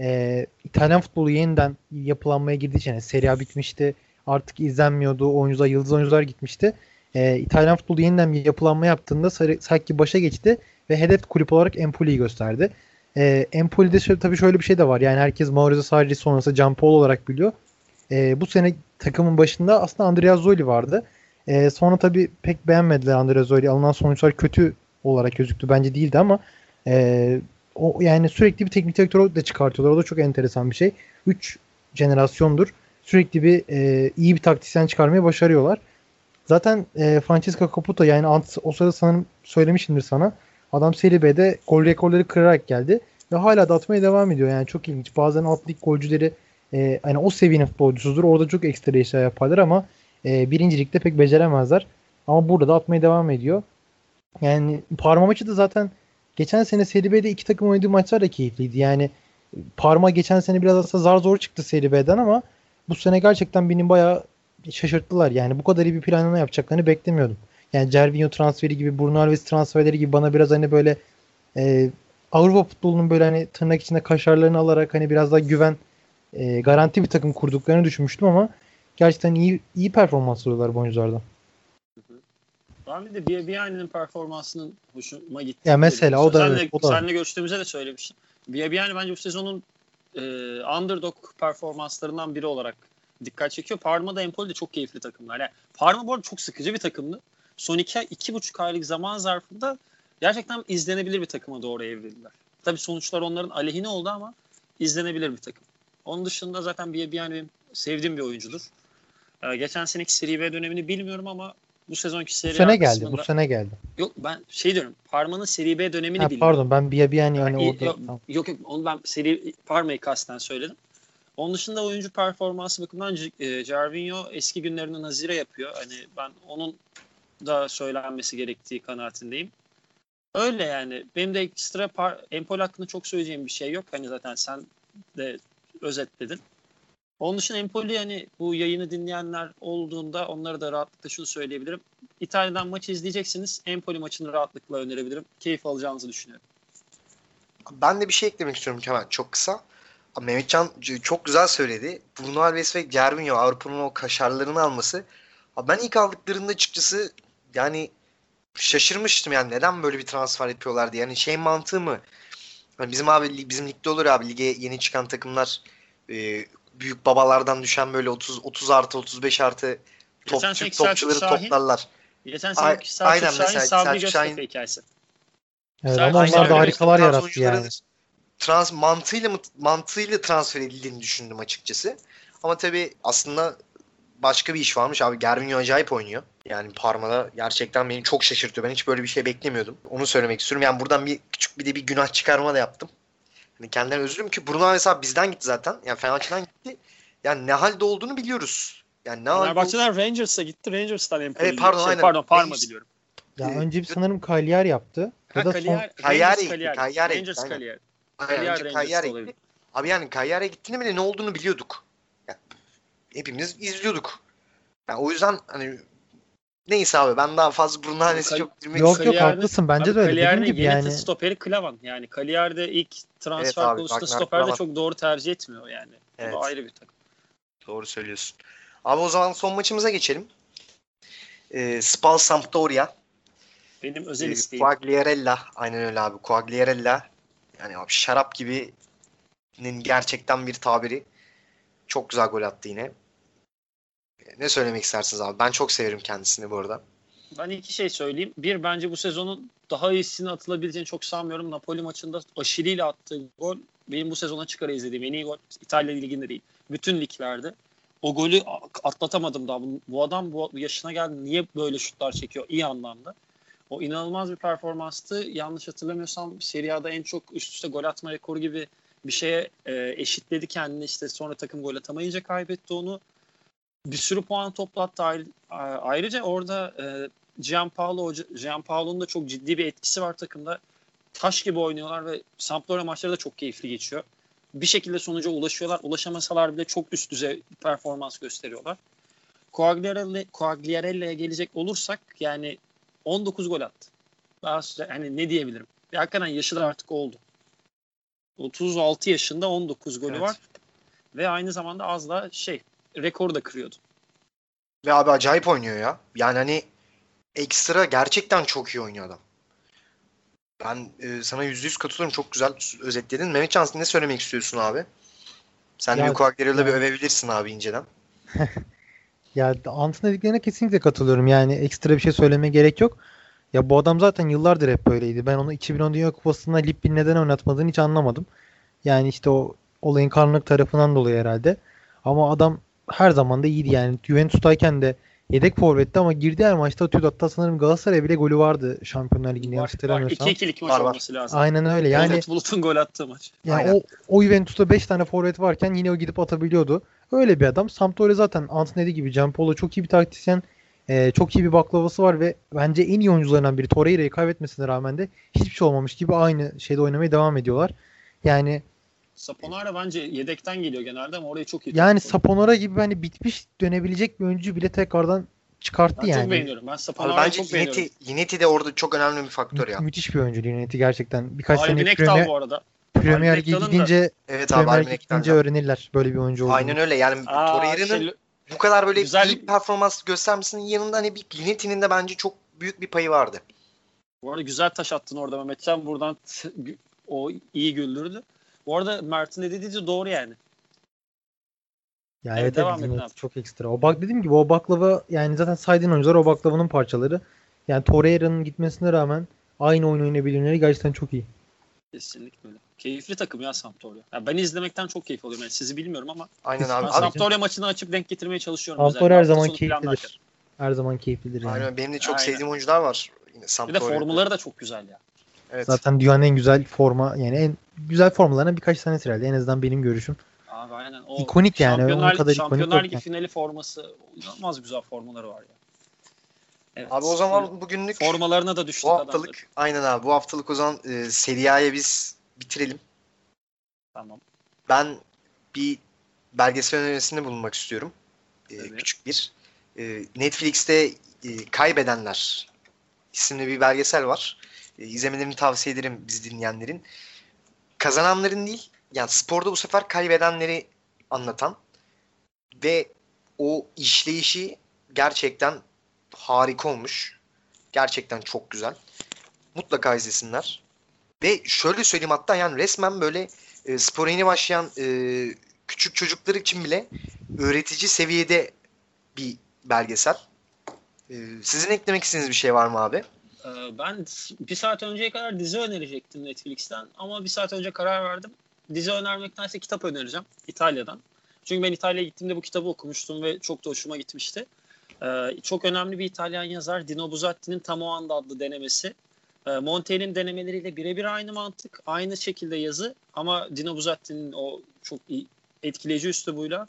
e, İtalyan futbolu yeniden yapılanmaya girdiği için yani Serie A bitmişti. Artık izlenmiyordu. Oyuncular, yıldız oyuncular gitmişti. E, İtalyan futbolu yeniden bir yapılanma yaptığında Sacchi başa geçti ve hedef kulüp olarak Empoli'yi gösterdi. E, Empoli'de şöyle, tabii şöyle bir şey de var. Yani herkes Maurizio Sarri sonrası Giampaolo olarak biliyor. E, bu sene takımın başında aslında Andrea Zoli vardı. E, sonra tabii pek beğenmediler Andrea Zoli. Alınan sonuçlar kötü olarak gözüktü. Bence değildi ama e, o yani sürekli bir teknik direktör de çıkartıyorlar. O da çok enteresan bir şey. 3 jenerasyondur. Sürekli bir e, iyi bir taktisyen çıkarmayı başarıyorlar. Zaten e, Francesco Caputo yani Ant, o sırada sanırım söylemişimdir sana. Adam Serie B'de gol rekorları kırarak geldi ve hala da atmaya devam ediyor. Yani çok ilginç. Bazen alt lig golcüleri e, hani o seviyenin futbolcusudur. Orada çok ekstra işler yaparlar ama e, birincilikte pek beceremezler. Ama burada da atmaya devam ediyor. Yani Parma maçı da zaten geçen sene Serie B'de iki takım oynadığı maçlar da keyifliydi. Yani Parma geçen sene biraz aslında zar zor çıktı Serie B'den ama bu sene gerçekten beni bayağı şaşırttılar. Yani bu kadar iyi bir planlama yapacaklarını beklemiyordum. Yani Cervinho transferi gibi, Bruno Alves transferleri gibi bana biraz hani böyle e, Avrupa futbolunun böyle hani tırnak içinde kaşarlarını alarak hani biraz daha güven e, garanti bir takım kurduklarını düşünmüştüm ama gerçekten iyi iyi performans alıyorlar bu oyunculardan. Ben bir de Biabiani'nin performansının hoşuma gitti. Ya mesela o da evet, o da. seninle görüştüğümüzde de söylemiştim. Biabiani bence bu sezonun e, underdog performanslarından biri olarak dikkat çekiyor. Parma da Empoli de çok keyifli takımlar. Yani Parma bu arada çok sıkıcı bir takımdı. Son iki, iki buçuk aylık zaman zarfında gerçekten izlenebilir bir takıma doğru evrildiler. Tabii sonuçlar onların aleyhine oldu ama izlenebilir bir takım. Onun dışında zaten Biabiani benim sevdiğim bir oyuncudur. Ee, geçen seneki Serie B dönemini bilmiyorum ama bu sezonki Bu Serie sene geldi. kısmında- Bu sene geldi. Yok ben şey diyorum. Parma'nın Serie B dönemini Ha, bilmiyorum. pardon ben bir bir yani İyi, orada yok, tamam. yok yok onu ben seri Parma'yı kasten söyledim. Onun dışında oyuncu performansı bakımından e, Cervinho eski günlerinde nazire yapıyor. Hani ben onun da söylenmesi gerektiği kanaatindeyim. Öyle yani. Benim de ekstra par- Empoli hakkında çok söyleyeceğim bir şey yok. Hani zaten sen de özetledin. Onun dışında Empoli hani bu yayını dinleyenler olduğunda onlara da rahatlıkla şunu söyleyebilirim. İtalya'dan maçı izleyeceksiniz. Empoli maçını rahatlıkla önerebilirim. Keyif alacağınızı düşünüyorum. Ben de bir şey eklemek istiyorum hemen çok kısa. Mehmetcan çok güzel söyledi. Bruno Alves ve Gervinho Avrupa'nın o kaşarlarını alması. Ben ilk aldıklarında açıkçası yani şaşırmıştım yani neden böyle bir transfer yapıyorlar diye. Yani şey mantığı mı? Hani bizim abi bizim ligde olur abi lige yeni çıkan takımlar e, büyük babalardan düşen böyle 30 30 artı 35 artı top, Geçen Türk topçuları Şahin- toplarlar. Geçen seneki Selçuk aynen Şahin, mesela Sabri Göztepe hikayesi. Evet, ama onlar da harikalar Trans yarattı yani. Trans mantığıyla mı mantığıyla transfer edildiğini düşündüm açıkçası. Ama tabii aslında başka bir iş varmış abi. Gervinho acayip oynuyor. Yani Parma'da gerçekten beni çok şaşırtıyor. Ben hiç böyle bir şey beklemiyordum. Onu söylemek istiyorum. Yani buradan bir küçük bir de bir günah çıkarma da yaptım. Hani kendilerine özür dilerim ki Bruno mesela bizden gitti zaten. Yani Fenerbahçe'den gitti. Yani ne halde olduğunu biliyoruz. Yani ne halde Fenerbahçe'den Rangers'a gitti. Rangers'tan Empoli. Evet, pardon, şey, aynen. pardon Parma Rangers- diliyorum. Ya Ee, önce bir sanırım Cagliari yaptı. Ha, Ya da son Cagliari Rangers gitti, Cagliari. Cagliari Rangers Cagliari olabilir. gitti. Abi yani Cagliari'ye gittiğinde bile ne olduğunu biliyorduk. Yani hepimiz izliyorduk. Yani o yüzden hani neyse abi ben daha fazla Kal- çok girmek Yok yok haklısın bence Abi de öyle. Cagliari'nin gibi yeni yani. stoperi Klavan. Yani Cagliari'de ilk transfer Evet abi, konusunda stoperde çok doğru tercih etmiyor yani. Evet. Bu ayrı bir takım. Doğru söylüyorsun. Abi o zaman son maçımıza geçelim. Ee, Spal Sampdoria. Benim özel Ee, isteğim. Quagliarella. Aynen öyle abi. Quagliarella. Yani abi şarap gibinin gerçekten bir tabiri. Çok güzel gol attı yine. Ne söylemek istersiniz abi? Ben çok severim kendisini bu arada. Ben iki şey söyleyeyim. Bir bence bu sezonun daha iyisini atılabileceğini çok sanmıyorum. Napoli maçında Aşili ile attığı gol benim bu sezona çıkara izlediğim en iyi gol. İtalya liginde değil. Bütün liglerde. O golü atlatamadım daha. Bu adam bu yaşına geldi. Niye böyle şutlar çekiyor? İyi anlamda. O inanılmaz bir performanstı. Yanlış hatırlamıyorsam Serie A'da en çok üst üste gol atma rekoru gibi bir şeye e, eşitledi kendini. İşte sonra takım gol atamayınca kaybetti onu. Bir sürü puan toplattı. Ayrı- Ayrıca orada e, Gianpaolo Gianpaolo'nun da çok ciddi bir etkisi var takımda. Taş gibi oynuyorlar ve Sampdoria maçları da çok keyifli geçiyor. Bir şekilde sonuca ulaşıyorlar. Ulaşamasalar bile çok üst düzey performans gösteriyorlar. Quagliarella- Quagliarella'ya gelecek olursak yani 19 gol attı. Daha sonra- hani ne diyebilirim? Ya hakikaten yaşı da artık oldu. 36 yaşında 19 golü Evet. var. Ve aynı zamanda az da şey rekoru da kırıyordu. Ve abi acayip oynuyor ya. Yani hani ekstra gerçekten çok iyi oynuyor adam. Ben e, sana yüzde yüz katılıyorum. Çok güzel özetledin. Mehmet Can ne söylemek istiyorsun abi? Sen Ya- de Quagliarella'yı bir övebilirsin abi inceden. Ya Ant'ın dediklerine kesinlikle katılıyorum. Yani ekstra bir şey söylemeye gerek yok. Ya bu adam zaten yıllardır hep böyleydi. Ben onu 2010 Dünya Kupası'nda Lippi'nin neden oynatmadığını hiç anlamadım. Yani işte o olayın karanlık tarafından dolayı herhalde. Ama adam her zaman da iyiydi yani. Juventus'tayken de yedek forvetti ama girdiği her maçta atıyordu. Hatta sanırım Galatasaray'a bile golü vardı Şampiyonlar Ligi'nde yanlış hatırlamıyorsam. 2-2'lik maç Var, olması lazım. Aynen öyle. Yani Yani Bulut'un gol attığı maç. yani Aynen. o, o Juventus'ta 5 tane forvet varken yine o gidip atabiliyordu. Öyle bir adam. Sampdoria zaten Ant'ın dediği gibi Gianpaolo çok iyi bir taktisyen. Ee, çok iyi bir baklavası var ve bence en iyi oyuncularından biri. Torreira'yı kaybetmesine rağmen de hiçbir şey olmamış gibi aynı şeyde oynamaya devam ediyorlar. Yani Saponara bence yedekten geliyor genelde ama orayı çok iyi yani. Saponara gibi hani bitmiş dönebilecek bir oyuncu bile tekrardan çıkarttı ben yani. çok beğeniyorum. Ben Saponara'yı bence çok beğeniyorum. Lineti, Lineti de orada çok önemli bir faktör ya. Mü- müthiş bir oyuncu Linet'i gerçekten. Birkaç Albin sene Premier, bu arada. Premier Lig'e gidince Evet abi Premier gidince öğrenirler böyle bir oyuncu olduğunu. Aynen öyle. Yani Torreira'nın şey, bu kadar böyle Güzel- iyi bir performans göstermesinin yanında hani bir Lineti'nin de bence çok büyük bir payı vardı. bu arada güzel taş attın orada Mehmetcan. Buradan t- o iyi güldürdü. Bu arada Mert'in de dediği de doğru yani. Ya Evet, evet, devam edin abi. çok ekstra. O bak dediğim gibi o baklava yani zaten saydığın oyuncular o baklavanın parçaları. Yani Torreira'nın gitmesine rağmen aynı oyun oynayabilenleri gerçekten çok iyi. Kesinlikle öyle. Keyifli takım ya Sampdoria. Ya ben izlemekten çok keyif alıyorum. Yani sizi bilmiyorum ama Aynen abi. Sampdoria maçını açıp denk getirmeye çalışıyorum. Sampdoria her zaman keyiflidir. Her zaman keyiflidir yani. aynen benim de çok Aynen. sevdiğim oyuncular var. Yine Bir de Sampdoria'da. formulları da çok güzel ya. Evet. Zaten dünyanın en güzel forma yani en güzel formalarına birkaç tanesi herhalde. En azından benim görüşüm. Abi aynen. O İkonik yani, onun Şampiyonlar, kadar ikonik Şampiyonlar Ligi yani. finali forması inanılmaz güzel formaları var ya. Evet. Abi o zaman bugünlük formalarına da düştük bu haftalık aynen abi bu haftalık o zaman e, Serie biz bitirelim. Tamam. Ben bir belgesel önerisinde bulunmak istiyorum. E. Küçük bir. E, Netflix'te e, Kaybedenler isimli bir belgesel var. E, izlemelerini tavsiye ederim biz dinleyenlerin. Kazananların değil, yani sporda bu sefer kaybedenleri anlatan ve o işleyişi gerçekten harika olmuş. Gerçekten çok güzel. Mutlaka izlesinler. Ve şöyle söyleyeyim hatta yani resmen böyle e, spora yeni başlayan e, küçük çocuklar için bile öğretici seviyede bir belgesel. E, sizin eklemek istediğiniz bir şey var mı abi? Ee, Ben bir saat önceye kadar dizi önerecektim Netflix'ten ama bir saat önce karar verdim. Dizi önermektense kitap önereceğim İtalya'dan. Çünkü ben İtalya'ya gittiğimde bu kitabı okumuştum ve çok da hoşuma gitmişti. Ee, çok önemli bir İtalyan yazar Dino Buzzatti'nin Tam o anda adlı denemesi. Ee, Monte'nin denemeleriyle birebir aynı mantık, aynı şekilde yazı ama Dino Buzzatti'nin o çok etkileyici üslubuyla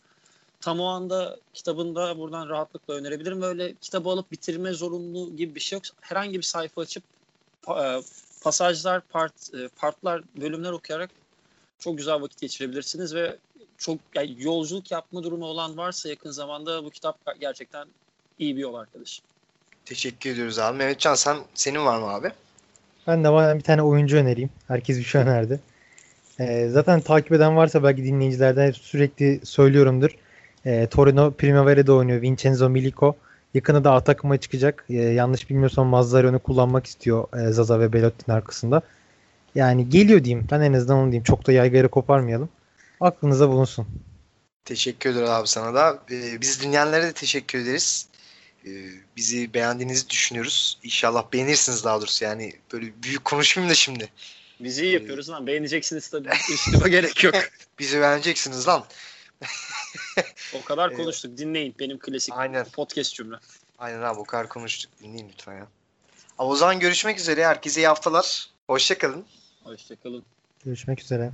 tam o anda kitabında buradan rahatlıkla önerebilirim. Böyle kitabı alıp bitirme zorunluluğu gibi bir şey yok. Herhangi bir sayfa açıp e, pasajlar, part, e, partlar, bölümler okuyarak çok güzel vakit geçirebilirsiniz ve çok yani yolculuk yapma durumu olan varsa yakın zamanda bu kitap gerçekten iyi bir yol arkadaş. Teşekkür ediyoruz abi. Mehmetcan sen senin var mı abi? Ben de bana bir tane oyuncu önereyim. Herkes bir şey önerdi. Ee, zaten takip eden varsa belki dinleyicilerden sürekli söylüyorumdur. Ee, Torino Primavera'da oynuyor Vincenzo Milico. Yakında da A takıma çıkacak. Ee, yanlış bilmiyorsam Mazzarion'u kullanmak istiyor e, Zaza ve Belotti'nin arkasında. Yani geliyor diyeyim. Ben en azından onu diyeyim. Çok da yaygara koparmayalım. Aklınıza bulunsun. Teşekkür ederiz abi sana da. Ee, biz dinleyenlere de teşekkür ederiz. Ee, bizi beğendiğinizi düşünüyoruz. İnşallah beğenirsiniz daha doğrusu. Yani böyle büyük konuşmayayım da şimdi. Biz iyi yapıyoruz lan. Beğeneceksiniz tabii. Üstüme gerek yok. Bizi beğeneceksiniz lan. O kadar Evet. konuştuk. Dinleyin benim klasik Aynen. podcast cümle. Aynen abi o kadar konuştuk. Dinleyin lütfen ya. Abi o zaman görüşmek üzere. Herkese iyi haftalar. Hoşçakalın. Hoşçakalın. Görüşmek üzere.